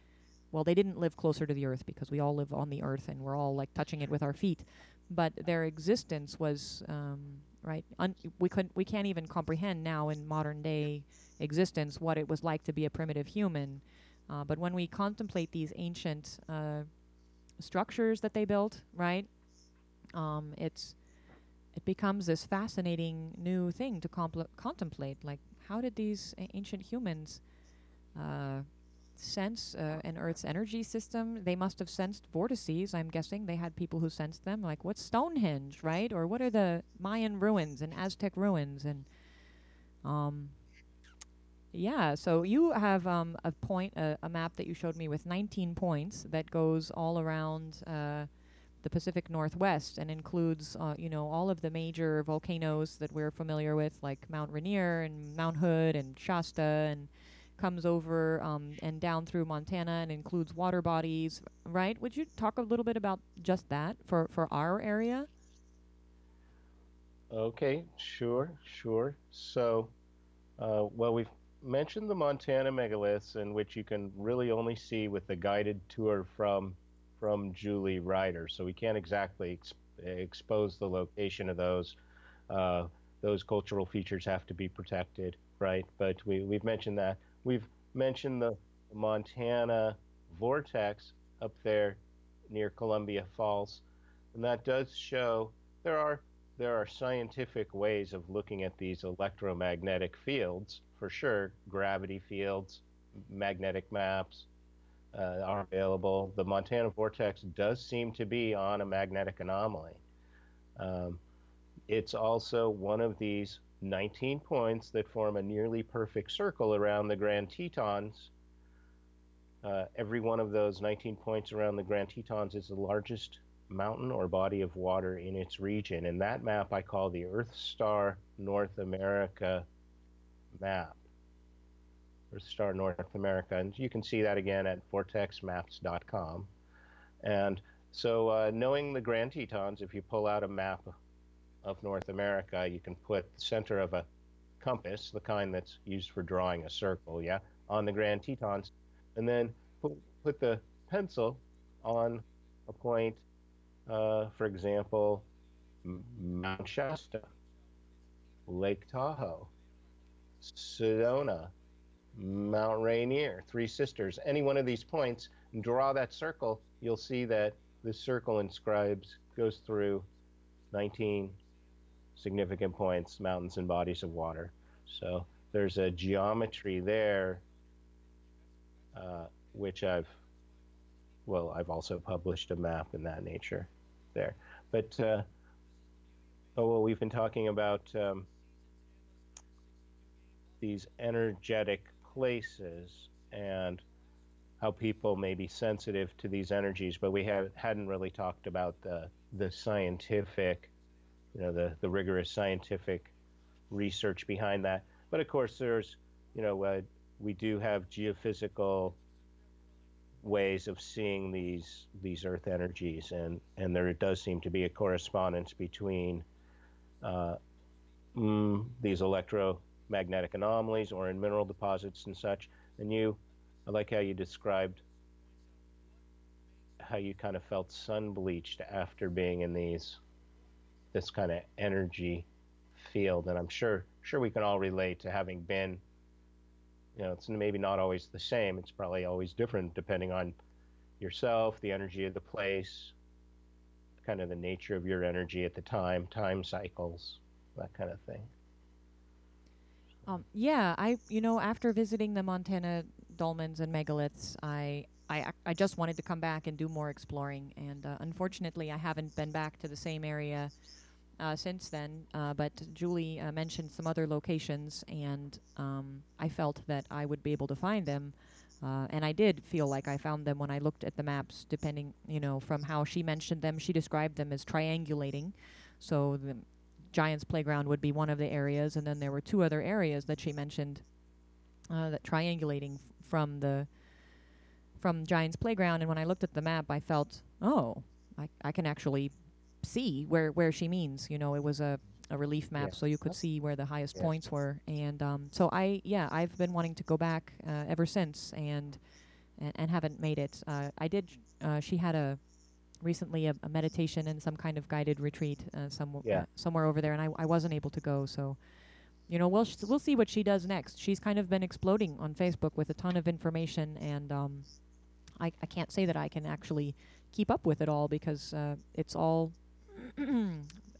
well, they didn't live closer to the earth because we all live on the earth and we're all like touching it with our feet. But their existence was um, right. Un- we couldn't. We can't even comprehend now in modern day existence what it was like to be a primitive human. Uh, but when we contemplate these ancient uh, structures that they built, right, um, it's it becomes this fascinating new thing to contemplate. Like, how did these ancient humans uh, sense uh, an Earth's energy system. They must have sensed vortices. I'm guessing they had people who sensed them. Like what's Stonehenge, right? Or what are the Mayan ruins and Aztec ruins and um. Yeah, so you have um, a point, uh, a map that you showed me with 19 points that goes all around uh, the Pacific Northwest and includes, uh, you know, all of the major volcanoes that we're familiar with, like Mount Rainier and Mount Hood and Shasta and comes over um, and down through Montana and includes water bodies, right? Would you talk a little bit about just that for, for our area? Okay, sure, sure. So, uh, well, we've mentioned the Montana megaliths, in which you can really only see with the guided tour from from Julie Ryder. So we can't exactly ex- expose the location of those. Uh, those cultural features have to be protected, right? But we, we've mentioned that. We've mentioned the Montana vortex up there near Columbia Falls, and that does show there are there are scientific ways of looking at these electromagnetic fields for sure. Gravity fields, magnetic maps uh, are available. The Montana vortex does seem to be on a magnetic anomaly. Um, it's also one of these 19 points that form a nearly perfect circle around the Grand Tetons. Uh, every one of those 19 points around the Grand Tetons is the largest mountain or body of water in its region. And that map I call the Earth Star North America map. Earth Star North America. And you can see that again at vortexmaps.com. And so, uh, knowing the Grand Tetons, if you pull out a map of North America, you can put the center of a compass, the kind that's used for drawing a circle, yeah, on the Grand Tetons, and then put, put the pencil on a point, uh, for example, Mount Shasta, Lake Tahoe, Sedona, Mount Rainier, Three Sisters, any one of these points, and draw that circle, you'll see that the circle inscribes goes through 19 significant points, mountains and bodies of water. So there's a geometry there, uh, which I've, well, I've also published a map in that nature there. But, uh, oh, well, we've been talking about um, these energetic places and how people may be sensitive to these energies, but we have, hadn't really talked about the the scientific, you know, the the rigorous scientific research behind that. But of course, there's, you know, uh, we do have geophysical ways of seeing these these Earth energies, and and there does seem to be a correspondence between uh, mm, these electromagnetic anomalies or in mineral deposits and such. And you, I like how you described how you kind of felt sun bleached after being in these this kind of energy field, and I'm sure sure we can all relate to having been. You know, it's maybe not always the same. It's probably always different depending on yourself, the energy of the place, kind of the nature of your energy at the time, time cycles, that kind of thing. Um, yeah, I you know after visiting the Montana dolmens and megaliths, I I I just wanted to come back and do more exploring, and uh, unfortunately, I haven't been back to the same area uh, since then. Uh, but Julie uh, mentioned some other locations, and um, I felt that I would be able to find them. Uh, and I did feel like I found them when I looked at the maps, depending, you know, from how she mentioned them. She described them as triangulating. So the Giants Playground would be one of the areas, and then there were two other areas that she mentioned uh, that triangulating f- from the from Giants Playground. And when I looked at the map, I felt, oh, I, I can actually see where where she means. You know, it was a a relief map, Yes. so you could see where the highest Yes. points were. And um, so I, yeah, I've been wanting to go back uh, ever since, and and, and haven't made it. Uh, I did. Uh, she had a recently a, a meditation and some kind of guided retreat uh, some, Yeah. uh, somewhere over there, and I, I wasn't able to go. So, you know, we'll sh- we'll see what she does next. She's kind of been exploding on Facebook with a ton of information, and um, I I can't say that I can actually keep up with it all because uh, it's all.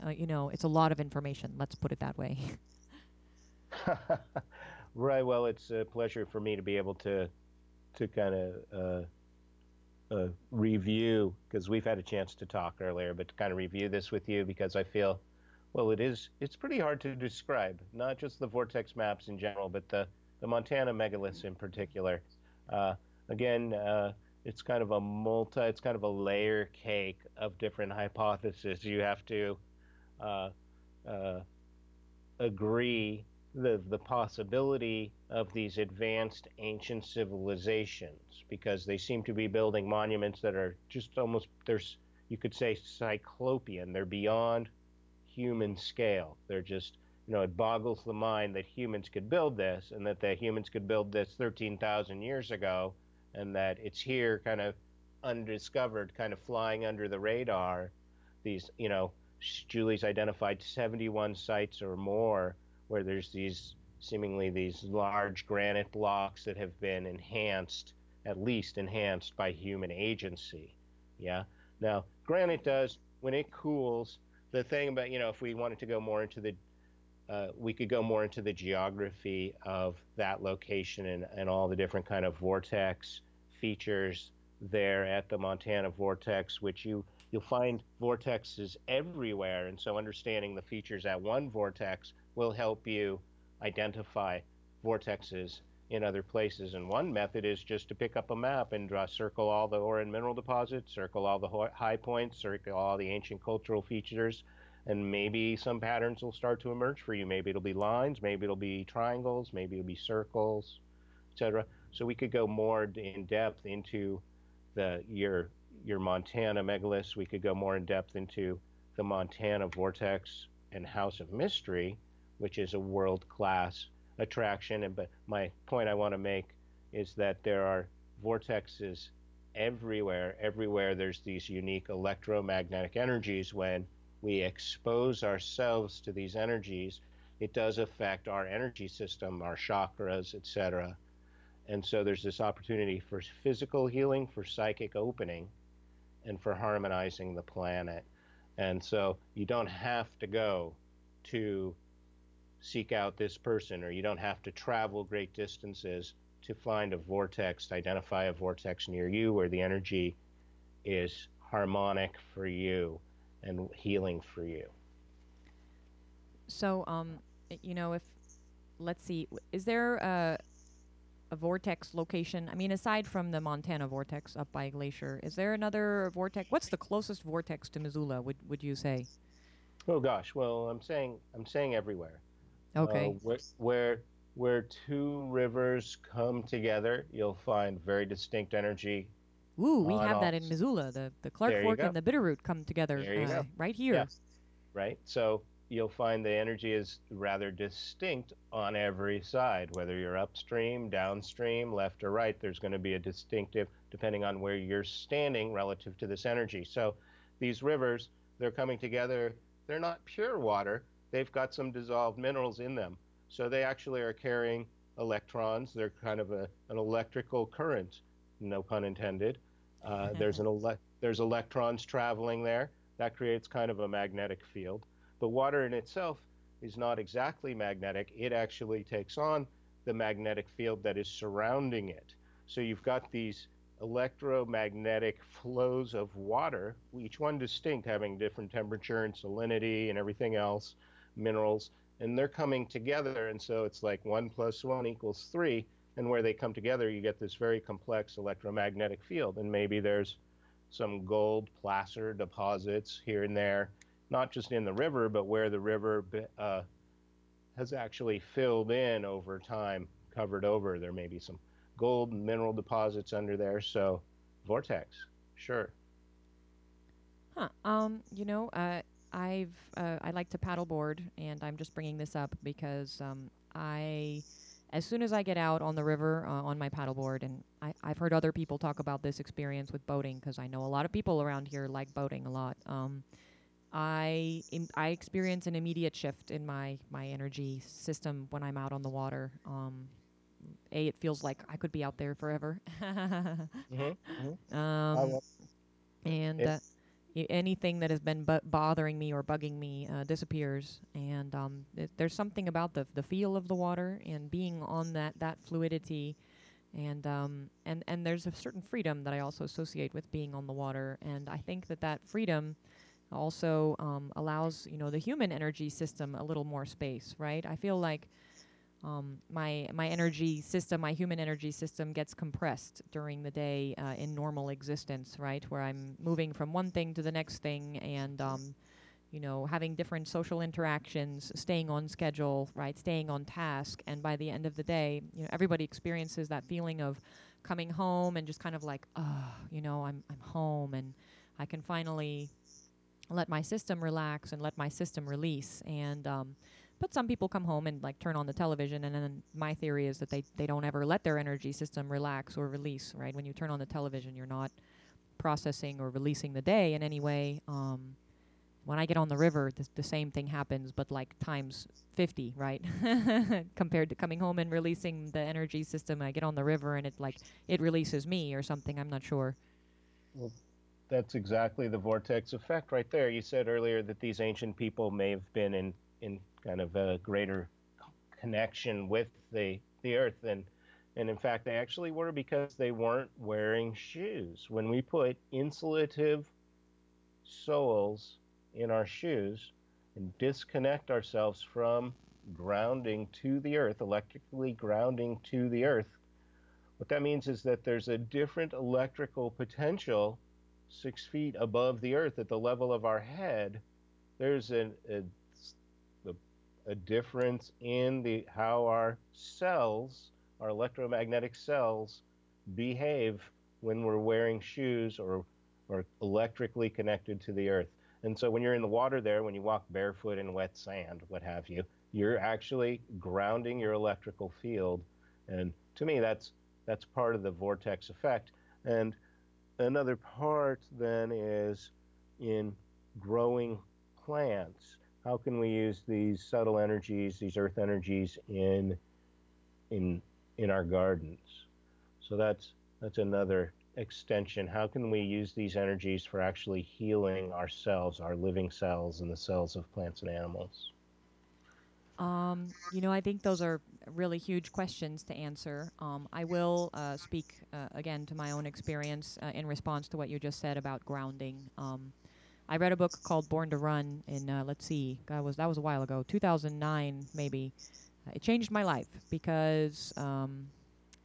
Uh, you know, it's a lot of information. Let's put it that way. right. Well, it's a pleasure for me to be able to to kind of uh, review because we've had a chance to talk earlier, but to kind of review this with you because I feel, well, it is it's pretty hard to describe, not just the vortex maps in general, but the the Montana megaliths in particular. Uh, again. Uh, it's kind of a multi, it's kind of a layer cake of different hypotheses. You have to uh, uh, agree the the possibility of these advanced ancient civilizations because they seem to be building monuments that are just almost there's you could say cyclopean. They're beyond human scale. They're just you know it boggles the mind that humans could build this and that the humans could build this 13,000 years ago and that it's here kind of undiscovered kind of flying under the radar. These you know Julie's identified 71 sites or more where there's these seemingly these large granite blocks that have been enhanced, at least enhanced by human agency. Yeah. Now, granite does when it cools. The thing about you know, if we wanted to go more into the, uh, we could go more into the geography of that location and, and all the different kind of vortex features there at the Montana vortex, which you you'll find vortexes everywhere. And so understanding the features at one vortex will help you identify vortexes in other places. And one method is just to pick up a map and draw, circle all the ore and mineral deposits, circle all the high points, circle all the ancient cultural features, and maybe some patterns will start to emerge for you. Maybe it'll be lines, maybe it'll be triangles, maybe it'll be circles, etc. So we could go more in depth into the your your Montana megaliths. We could go more in depth into the Montana Vortex and House of Mystery, which is a world class attraction. And but my point I want to make is that there are vortexes everywhere. Everywhere there's these unique electromagnetic energies. When we expose ourselves to these energies, it does affect our energy system, our chakras, etc. And so there's this opportunity for physical healing, for psychic opening, and for harmonizing the planet. And so you don't have to go to seek out this person, or you don't have to travel great distances to find a vortex, to identify a vortex near you where the energy is harmonic for you and healing for you. So, um, you know, if let's see. Is there a, a vortex location? I mean, aside from the Montana vortex up by Glacier, is there another vortex? What's the closest vortex to Missoula? Would would you say? Oh gosh, well I'm saying I'm saying everywhere. Uh, Okay. where, where where two rivers come together, you'll find very distinct energy. Ooh, we have that in Missoula. The the Clark There Fork and the Bitterroot come together uh, right here. Yes. Right? So you'll find the energy is rather distinct on every side, whether you're upstream, downstream, left or right, there's going to be a distinctive depending on where you're standing relative to this energy. So these rivers, they're coming together, they're not pure water, they've got some dissolved minerals in them. So they actually are carrying electrons, they're kind of a, an electrical current, no pun intended. Uh, there's an ele- there's electrons traveling there that creates kind of a magnetic field. But water in itself is not exactly magnetic. It actually takes on the magnetic field that is surrounding it. So you've got these electromagnetic flows of water, each one distinct, having different temperature and salinity and everything else, minerals, and they're coming together. And so it's like one plus one equals three. And where they come together, you get this very complex electromagnetic field. And maybe there's some gold placer deposits here and there, not just in the river, but where the river uh, has actually filled in over time, covered over. There may be some gold mineral deposits under there. So, vortex, sure. Huh. Um, you know, uh, I've uh, I like to paddleboard, and I'm just bringing this up because um, I, as soon as I get out on the river uh, on my paddleboard, and I, I've heard other people talk about this experience with boating because I know a lot of people around here like boating a lot. Um, I im- I experience an immediate shift in my my energy system when I'm out on the water. Um, a, it feels like I could be out there forever. Mm-hmm. um, and uh, anything that has been bu- bothering me or bugging me uh, disappears. And um, th- there's something about the the feel of the water and being on that that fluidity, and um, and and there's a certain freedom that I also associate with being on the water. And I think that that freedom also um, allows you know the human energy system a little more space, right? I feel like um, my my energy system, my human energy system, gets compressed during the day uh, in normal existence, right? Where I'm moving from one thing to the next thing, and um, you know, having different social interactions, staying on schedule, right? Staying on task, and by the end of the day, you know, everybody experiences that feeling of coming home and just kind of like, oh, you know, I'm I'm home, and I can finally let my system relax and let my system release, and um, but some people come home and like turn on the television, and then my theory is that they they don't ever let their energy system relax or release. Right when you turn on the television, you're not processing or releasing the day in any way. Um, when I get on the river, the, the same thing happens, but like times 50, right? Compared to coming home and releasing the energy system, I get on the river and it like it releases me or something. I'm not sure. Well, that's exactly the vortex effect right there. You said earlier that these ancient people may have been in, in kind of a greater connection with the, the earth. And, and in fact, they actually were because they weren't wearing shoes. When we put insulative soles in our shoes and disconnect ourselves from grounding to the earth, electrically grounding to the earth, what that means is that there's a different electrical potential six feet above the earth at the level of our head. There's a, a, a difference in the how our cells, our electromagnetic cells, behave when we're wearing shoes or, or electrically connected to the earth. And so when you're in the water there, when you walk barefoot in wet sand, what have you, you're actually grounding your electrical field. And to me, that's that's part of the vortex effect. And another part then is in growing plants. How can we use these subtle energies, these earth energies in in in our gardens? So that's that's another extension. How can we use these energies for actually healing ourselves, our living cells, and the cells of plants and animals? Um, you know, I think those are really huge questions to answer. Um, I will uh, speak uh, again to my own experience uh, in response to what you just said about grounding. Um, I read a book called Born to Run in uh, let's see, that was that was a while ago, 2009 maybe. it changed my life because um,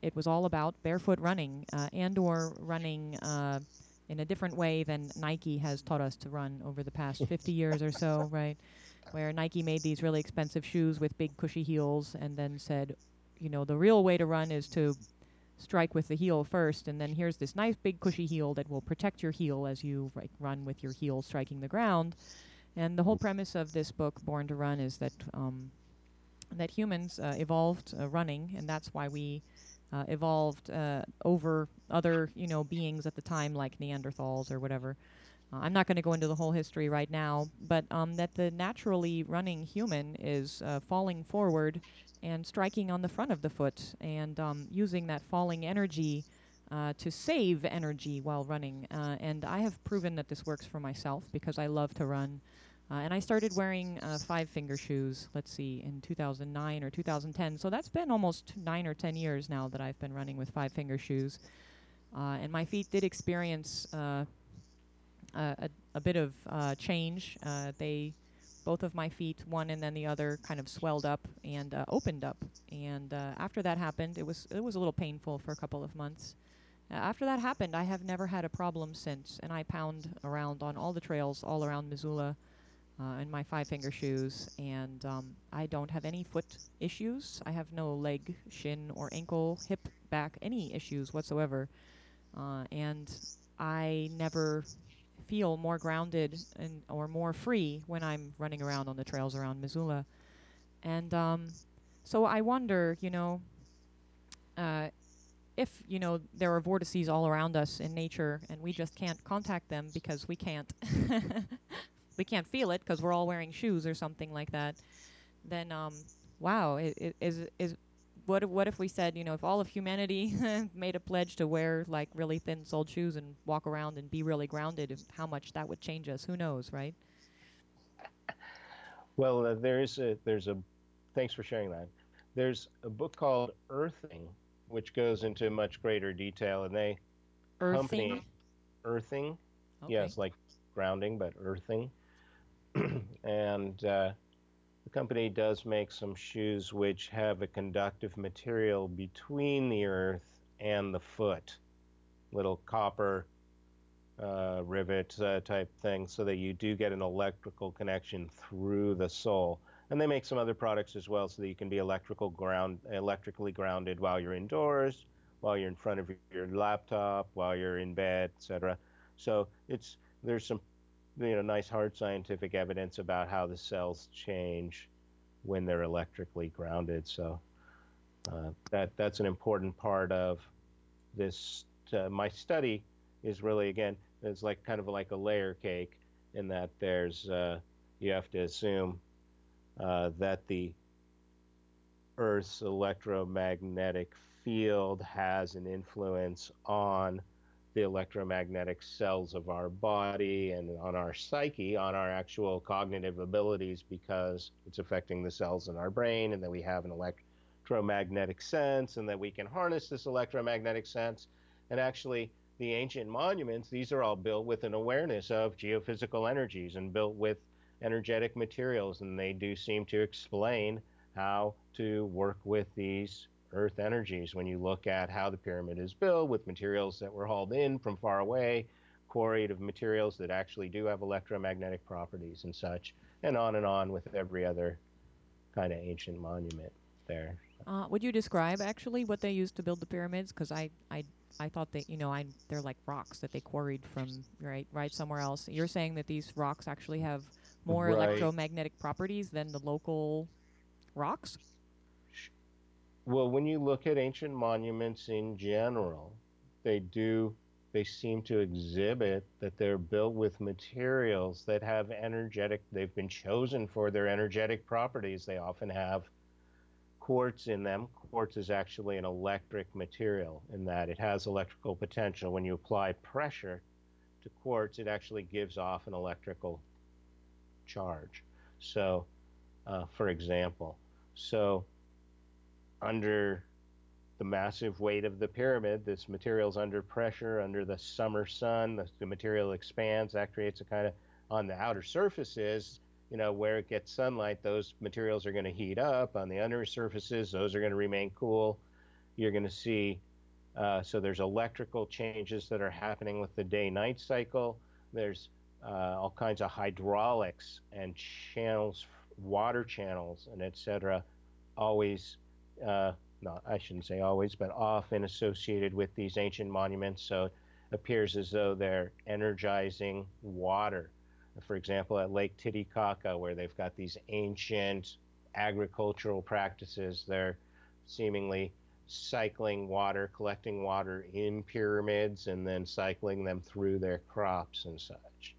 it was all about barefoot running uh, and or running uh, in a different way than Nike has taught us to run over the past 50 years or so, right? Where Nike made these really expensive shoes with big cushy heels and then said, you know, the real way to run is to strike with the heel first, and then here's this nice big cushy heel that will protect your heel as you run with your heel striking the ground. And the whole premise of this book, Born to Run, is that um, that humans uh, evolved uh, running, and that's why we uh, evolved uh, over other you know beings at the time, like Neanderthals or whatever. Uh, I'm not going to go into the whole history right now, but um, that the naturally running human is uh, falling forward and striking on the front of the foot and um, using that falling energy uh, to save energy while running. Uh, and I have proven that this works for myself because I love to run. Uh, and I started wearing uh, five finger shoes, let's see, in 2009 or 2010. So that's been almost nine or 10 years now that I've been running with five finger shoes. Uh, and my feet did experience uh, a, a, bit of change. they both of my feet, one and then the other, kind of swelled up and uh, opened up. And uh, after that happened, it was it was a little painful for a couple of months. Uh, after that happened, I have never had a problem since, and I pound around on all the trails all around Missoula uh, in my five finger shoes, and um, I don't have any foot issues. I have no leg, shin, or ankle, hip, back, any issues whatsoever. Uh, and I never feel more grounded and or more free when I'm running around on the trails around Missoula. And um, so I wonder, you know, uh, if you know there are vortices all around us in nature, and we just can't contact them because we can't, we can't feel it because we're all wearing shoes or something like that. Then, um, wow, it, it is is what if, what if we said, you know, if all of humanity made a pledge to wear like really thin soled shoes and walk around and be really grounded, how much that would change us? Who knows, right? Well, uh, there's a there's a thanks for sharing that. There's a book called Earthing, which goes into much greater detail, and they earthing? company earthing, okay. yes, like grounding, but earthing, and uh, company does make some shoes which have a conductive material between the earth and the foot, little copper uh, rivet uh, type thing, so that you do get an electrical connection through the sole. And they make some other products as well, so that you can be electrical ground, electrically grounded while you're indoors, while you're in front of your laptop, while you're in bed, etc. So it's there's some you know nice hard scientific evidence about how the cells change when they're electrically grounded. So uh, that that's an important part of this. Uh, my study is really again it's like kind of like a layer cake in that there's uh, you have to assume uh, that the Earth's electromagnetic field has an influence on the electromagnetic cells of our body and on our psyche, on our actual cognitive abilities, because it's affecting the cells in our brain, and that we have an electromagnetic sense, and that we can harness this electromagnetic sense. And actually, the ancient monuments, these are all built with an awareness of geophysical energies and built with energetic materials, and they do seem to explain how to work with these earth energies when you look at how the pyramid is built with materials that were hauled in from far away, quarried of materials that actually do have electromagnetic properties and such, and on and on with every other kind of ancient monument there. Uh, would you describe actually what they used to build the pyramids? Because I, I, I thought that you know I they're like rocks that they quarried from right right somewhere else. You're saying that these rocks actually have more right. electromagnetic properties than the local rocks? Well, when you look at ancient monuments in general, they do they seem to exhibit that they're built with materials that have energetic they've been chosen for their energetic properties. They often have quartz in them. Quartz is actually an electric material in that it has electrical potential. When you apply pressure to quartz, it actually gives off an electrical charge. So, uh, for example, so under the massive weight of the pyramid, this material's under pressure, under the summer sun, the, the material expands. That creates a kind of, on the outer surfaces, you know, where it gets sunlight, those materials are going to heat up. On the under surfaces, those are going to remain cool. You're going to see, uh, so there's electrical changes that are happening with the day-night cycle. There's uh, all kinds of hydraulics and channels, water channels, and etc. Always, uh, not I shouldn't say always, but often associated with these ancient monuments. So it appears as though they're energizing water for example, at Lake Titicaca, where they've got these ancient agricultural practices, they're seemingly cycling water, collecting water in pyramids, and then cycling them through their crops and such.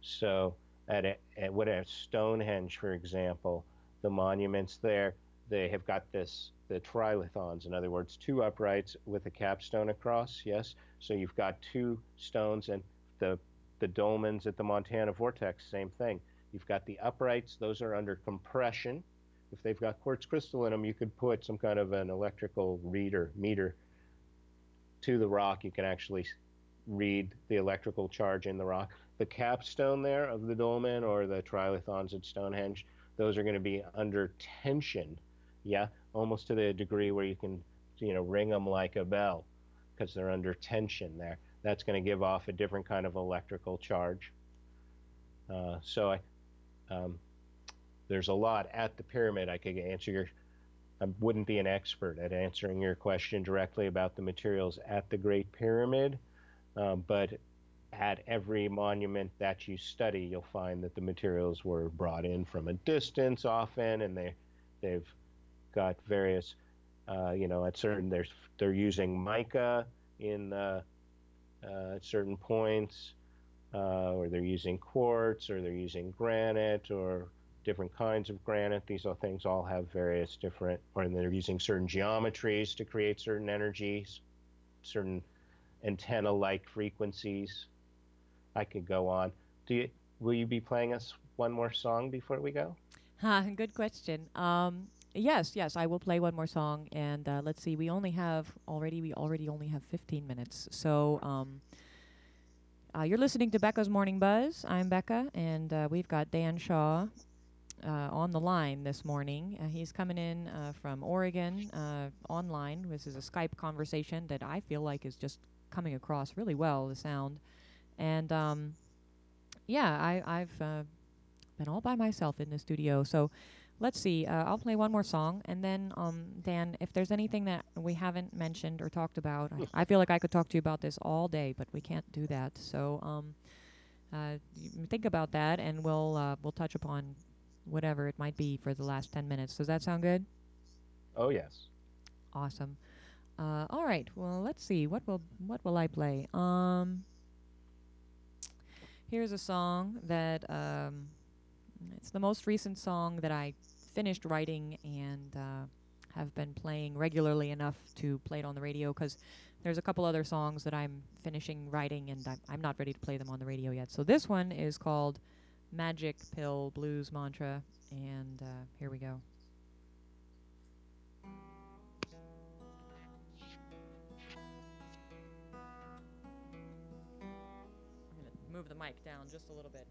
So, at, at at Stonehenge, for example, the monuments there, they have got this the trilithons, in other words, two uprights with a capstone across. Yes, so you've got two stones, and the the dolmens at the Montana Vortex, same thing. You've got the uprights, those are under compression. If they've got quartz crystal in them, you could put some kind of an electrical reader, meter to the rock. You can actually read the electrical charge in the rock. The capstone there of the dolmen or the trilithons at Stonehenge, those are going to be under tension. Yeah, almost to the degree where you can, you know, ring them like a bell because they're under tension there that's going to give off a different kind of electrical charge. Uh, so I, um, there's a lot at the pyramid. I could answer your, I wouldn't be an expert at answering your question directly about the materials at the Great Pyramid, um, but at every monument that you study, you'll find that the materials were brought in from a distance often, and they, they've got various, uh, you know, at certain there's they're using mica in uh, uh, at certain points, uh, or they're using quartz, or they're using granite, or different kinds of granite. These all things all have various different, or they're using certain geometries to create certain energies, certain antenna-like frequencies. I could go on. Do you, will you be playing us one more song before we go? Huh, good question. Um, Yes, yes, I will play one more song, and uh, let's see. We only have already. We already only have 15 minutes. So, um, uh, you're listening to Becca's Morning Buzz. I'm Becca, and uh, we've got Dan Shaw uh, on the line this morning. Uh, he's coming in uh, from Oregon online. This is a Skype conversation that I feel like is just coming across really well. The sound, and um, yeah, I, I've been all by myself in the studio, so let's see. Uh, I'll play one more song, and then um, Dan, if there's anything that we haven't mentioned or talked about, I, I, feel like I could talk to you about this all day, but we can't do that. So um, uh, think about that, and we'll uh, we'll touch upon whatever it might be for the last ten minutes. Does that sound good? Oh yes. Awesome. Uh, all right. Well, let's see. What will what will I play? Um, here's a song that um, it's the most recent song that I finished writing and uh, have been playing regularly enough to play it on the radio because there's a couple other songs that I'm finishing writing and I'm, I'm not ready to play them on the radio yet. So this one is called Magic Pill Blues Mantra, and uh, here we go. Move the mic down just a little bit.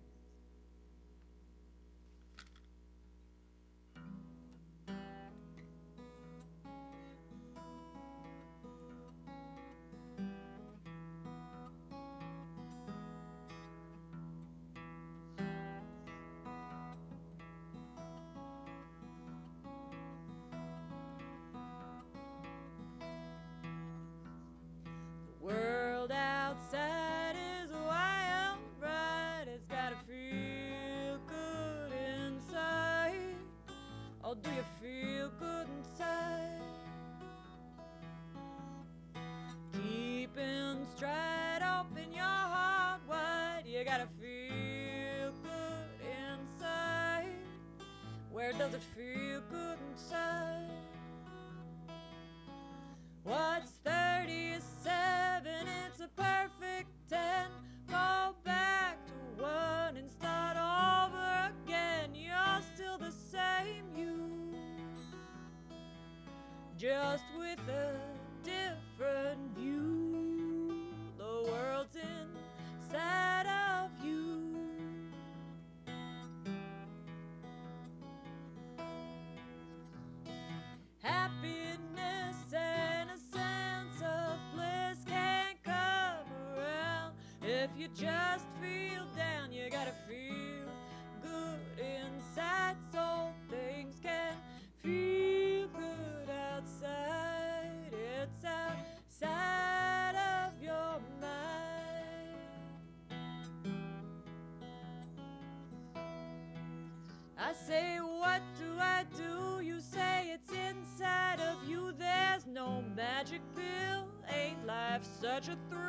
Just feel down, you gotta feel good inside so things can feel good outside. It's outside of your mind. I say, What do I do? You say it's inside of you. There's no magic pill. Ain't life such a thrill?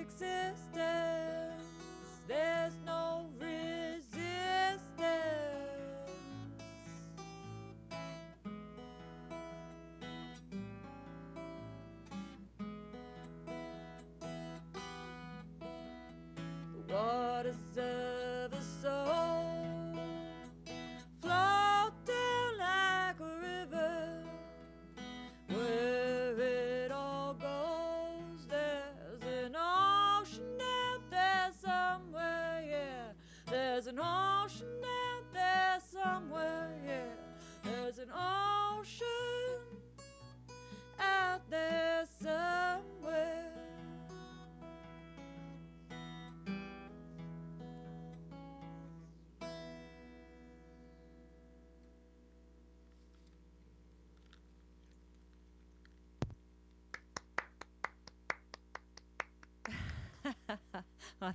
Existence, there's no resistance. The waters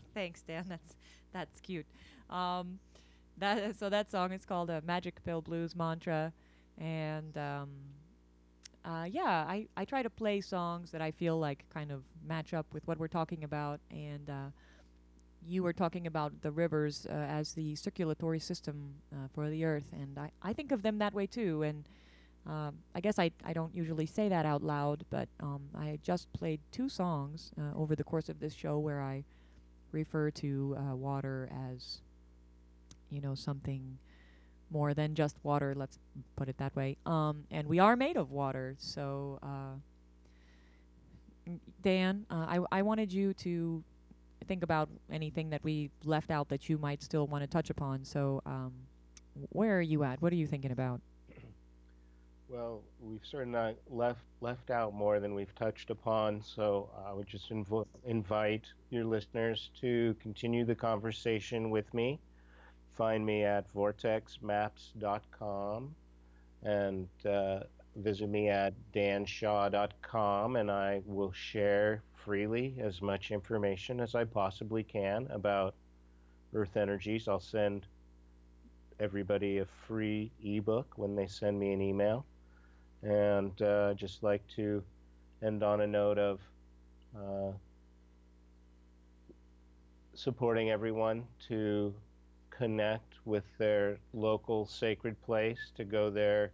thanks, Dan. That's that's cute. Um, that so that song is called uh, "Magic Pill Blues Mantra," and um, uh, yeah, I I try to play songs that I feel like kind of match up with what we're talking about, and uh, you were talking about the rivers uh, as the circulatory system uh, for the earth, and I I think of them that way too, and. Um, I guess I, I don't usually say that out loud, but um, I just played two songs uh, over the course of this show where I refer to uh, water as, you know, something more than just water. Let's put it that way. Um, and we are made of water, so uh, Dan, uh, I I wanted you to think about anything that we left out that you might still want to touch upon. So, um, where are you at? What are you thinking about? Well, we've certainly left left out more than we've touched upon, so I would just invo- invite your listeners to continue the conversation with me. Find me at vortexmaps.com and uh, visit me at danshaw.com, and I will share freely as much information as I possibly can about Earth energies. I'll send everybody a free ebook when they send me an email. And uh, just like to end on a note of uh, supporting everyone to connect with their local sacred place, to go there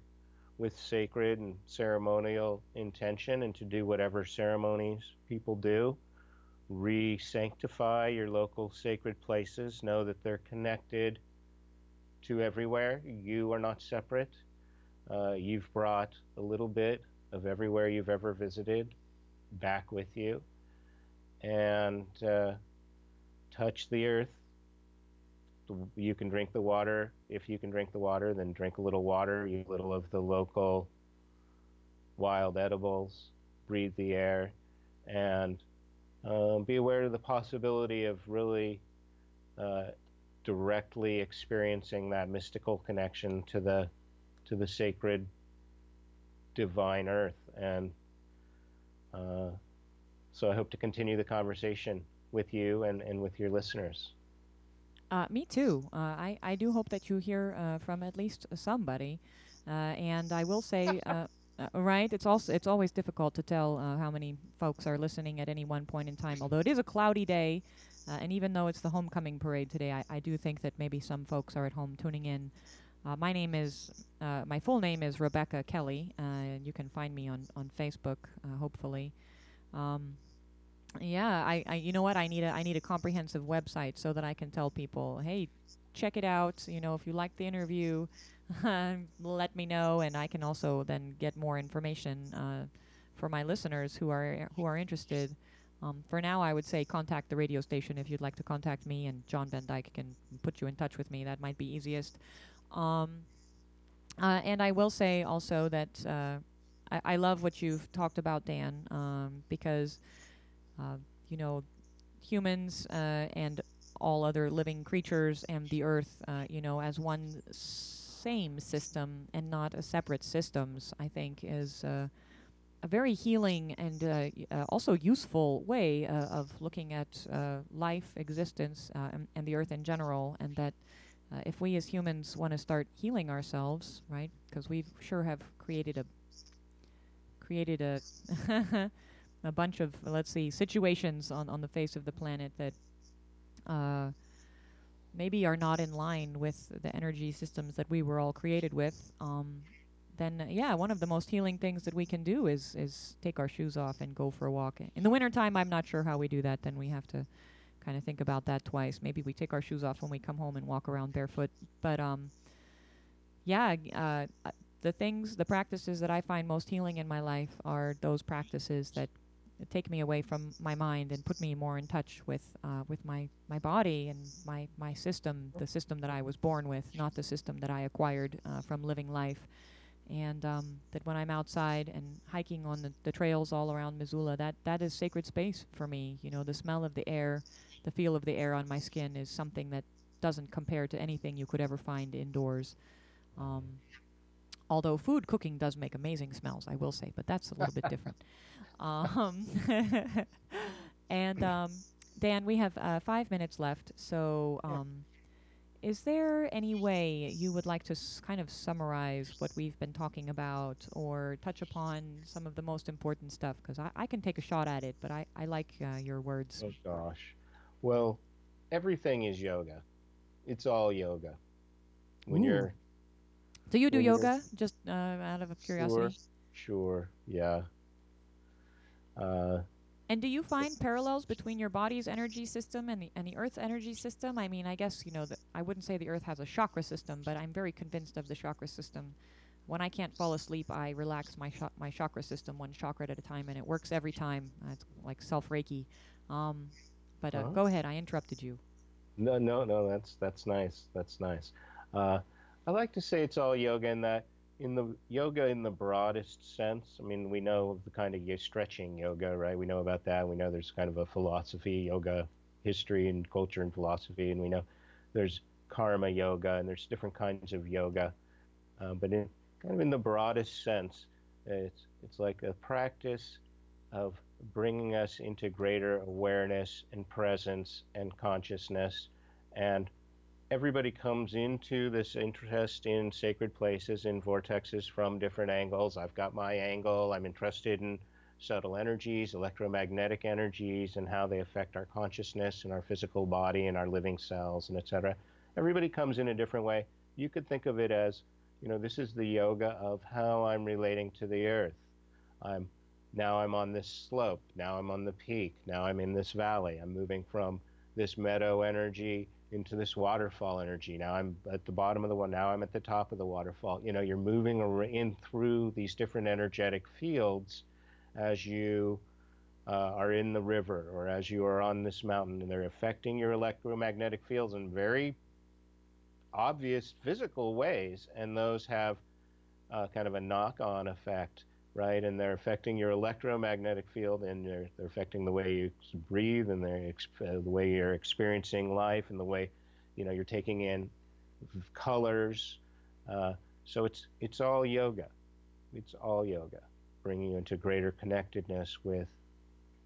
with sacred and ceremonial intention, and to do whatever ceremonies people do. Re sanctify your local sacred places. Know that they're connected to everywhere. You are not separate. Uh, you've brought a little bit of everywhere you've ever visited back with you. And uh, touch the earth. You can drink the water. If you can drink the water, then drink a little water, eat a little of the local wild edibles, breathe the air, and um, be aware of the possibility of really uh, directly experiencing that mystical connection to the to the sacred divine earth and uh, so I hope to continue the conversation with you and, and with your listeners. Uh, me too. Uh, I, I do hope that you hear uh, from at least somebody. Uh, and I will say, uh, uh, right, it's also it's always difficult to tell how many folks are listening at any one point in time. Although it is a cloudy day, and even though it's the homecoming parade today, I, I do think that maybe some folks are at home tuning in. My name is uh, my full name is Rebecca Kelly. and you can find me on on Facebook, hopefully. Um, yeah, I, I you know what I need a I need a comprehensive website so that I can tell people, hey, check it out. You know, if you like the interview, let me know, and I can also then get more information uh, for my listeners who are who are interested. Um, for now, I would say contact the radio station if you'd like to contact me, and John Van Dyke can put you in touch with me. That might be easiest. Um, uh, and I will say also that uh, I, I, love what you've talked about, Dan, um, because uh, you know, humans uh, and all other living creatures and the earth, uh, you know, as one same system and not a separate systems, I think is uh, a very healing and uh, also useful way of looking at life, existence, and, and, the earth in general, and that. If we as humans want to start healing ourselves, right? Because we sure have created a created a a bunch of let's see situations on on the face of the planet that uh, maybe are not in line with the energy systems that we were all created with, um, then uh, yeah, one of the most healing things that we can do is is take our shoes off and go for a walk. In the wintertime, I'm not sure how we do that. Then we have to kind of think about that twice. Maybe we take our shoes off when we come home and walk around barefoot. But um, yeah, uh, the things, the practices that I find most healing in my life are those practices that take me away from my mind and put me more in touch with uh, with my my body and my my system, the system that I was born with, not the system that I acquired uh, from living life. And um, that when I'm outside and hiking on the, the trails all around Missoula, that that is sacred space for me. You know, the smell of the air, the feel of the air on my skin is something that doesn't compare to anything you could ever find indoors. Um, although food cooking does make amazing smells, I will say, but that's a little bit different. Um, and um, Dan, we have uh, five minutes left. So, um, is there any way you would like to s- kind of summarize what we've been talking about or touch upon some of the most important stuff? Because I, I can take a shot at it, but I, I like uh, your words. Oh, gosh. Well, everything is yoga, it's all yoga. When Ooh. you're. Do you do yoga? Just uh, out of curiosity. Sure. Sure. Yeah. Uh, and do you find parallels between your body's energy system and the and the Earth's energy system? I mean, I guess you know that I wouldn't say the Earth has a chakra system, but I'm very convinced of the chakra system. When I can't fall asleep, I relax my sh- my chakra system one chakra at a time, and it works every time. Uh, it's like self reiki. Um, but uh, go ahead. I interrupted you. No, no, no. That's that's nice. That's nice. Uh, I like to say it's all yoga in that in the yoga in the broadest sense i mean we know the kind of stretching yoga right we know about that we know there's kind of a philosophy yoga history and culture and philosophy and we know there's karma yoga and there's different kinds of yoga uh, but in kind of in the broadest sense it's it's like a practice of bringing us into greater awareness and presence and consciousness and everybody comes into this interest in sacred places, in vortexes from different angles. I've got my angle. I'm interested in subtle energies, electromagnetic energies, and how they affect our consciousness and our physical body and our living cells, and etc. Everybody comes in a different way. You could think of it as, you know, this is the yoga of how I'm relating to the earth. I'm now I'm on this slope. Now I'm on the peak. Now I'm in this valley. I'm moving from this meadow energy into this waterfall energy. Now I'm at the bottom of the one. Now I'm at the top of the waterfall. You know, you're moving in through these different energetic fields as you uh, are in the river or as you are on this mountain, and they're affecting your electromagnetic fields in very obvious physical ways, and those have uh, kind of a knock-on effect, right? And they're affecting your electromagnetic field, and they're, they're affecting the way you breathe, and they're uh, the way you're experiencing life, and the way you know you're taking in colors. Uh, so it's it's all yoga. It's all yoga bringing you into greater connectedness with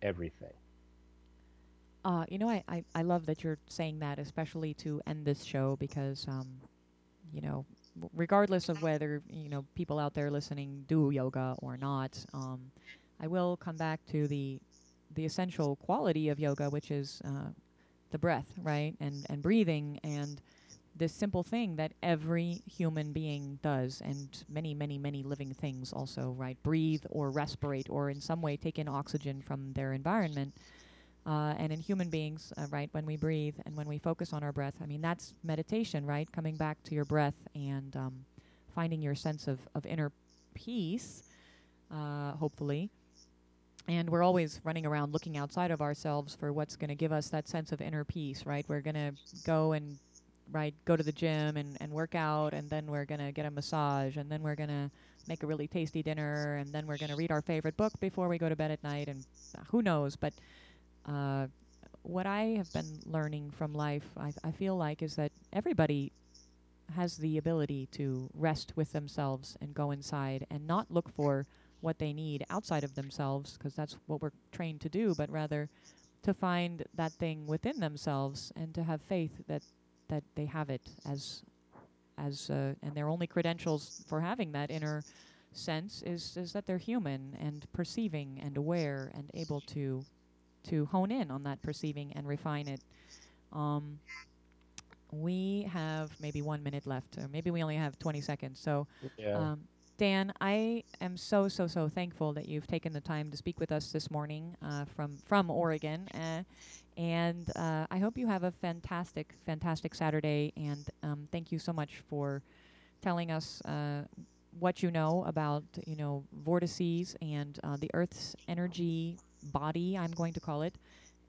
everything. Uh, you know, I, I, I love that you're saying that, especially to end this show, because, um, you know, regardless of whether, you know, people out there listening do yoga or not, um, I will come back to the the essential quality of yoga, which is uh, the breath, right, and and breathing, and this simple thing that every human being does, and many, many, many living things also, right? Breathe or respirate or in some way take in oxygen from their environment. Uh, and in human beings, uh, right, when we breathe and when we focus on our breath, I mean, that's meditation, right? Coming back to your breath and um, finding your sense of, of inner peace, uh, hopefully. And we're always running around looking outside of ourselves for what's going to give us that sense of inner peace, right? We're going to go and right go to the gym and, and work out and then we're going to get a massage and then we're going to make a really tasty dinner and then we're going to read our favorite book before we go to bed at night and uh, who knows but uh, what i have been learning from life I, I feel like is that everybody has the ability to rest with themselves and go inside and not look for what they need outside of themselves because that's what we're trained to do but rather to find that thing within themselves and to have faith that that they have it as as uh, and their only credentials for having that inner sense is is that they're human and perceiving and aware and able to to hone in on that perceiving and refine it. Um, we have maybe one minute left, or maybe we only have 20 seconds. So, yeah. um, Dan, I am so so so thankful that you've taken the time to speak with us this morning uh, from from Oregon, uh, and uh, I hope you have a fantastic, fantastic Saturday. And um, thank you so much for telling us uh, what you know about, you know, vortices and uh, the Earth's energy body, I'm going to call it,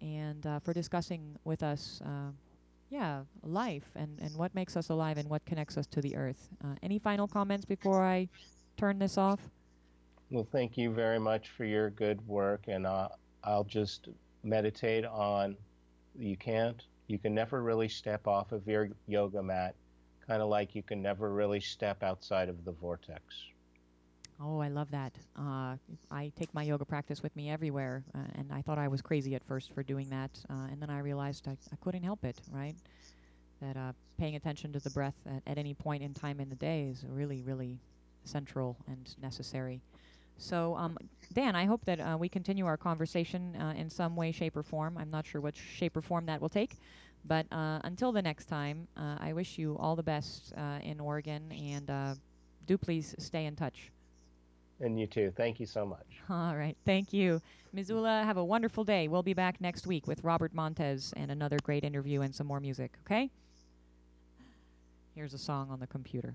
and uh, for discussing with us, uh, yeah, life and, and what makes us alive and what connects us to the Earth. Uh, any final comments before I turn this off? Well, thank you very much for your good work, and I'll just meditate on you can't you can never really step off of your yoga mat kind of like you can never really step outside of the vortex oh i love that uh, i take my yoga practice with me everywhere uh, and i thought i was crazy at first for doing that uh, and then i realized I, I, couldn't help it right that uh, paying attention to the breath at, at any point in time in the day is really really central and necessary so, um, Dan, I hope that uh, we continue our conversation uh, in some way, shape, or form. I'm not sure what shape or form that will take. But uh, until the next time, uh, I wish you all the best uh, in Oregon and uh, do please stay in touch. And you too. Thank you so much. All right. Thank you. Missoula, have a wonderful day. We'll be back next week with Robert Montez and another great interview and some more music, okay? Here's a song on the computer.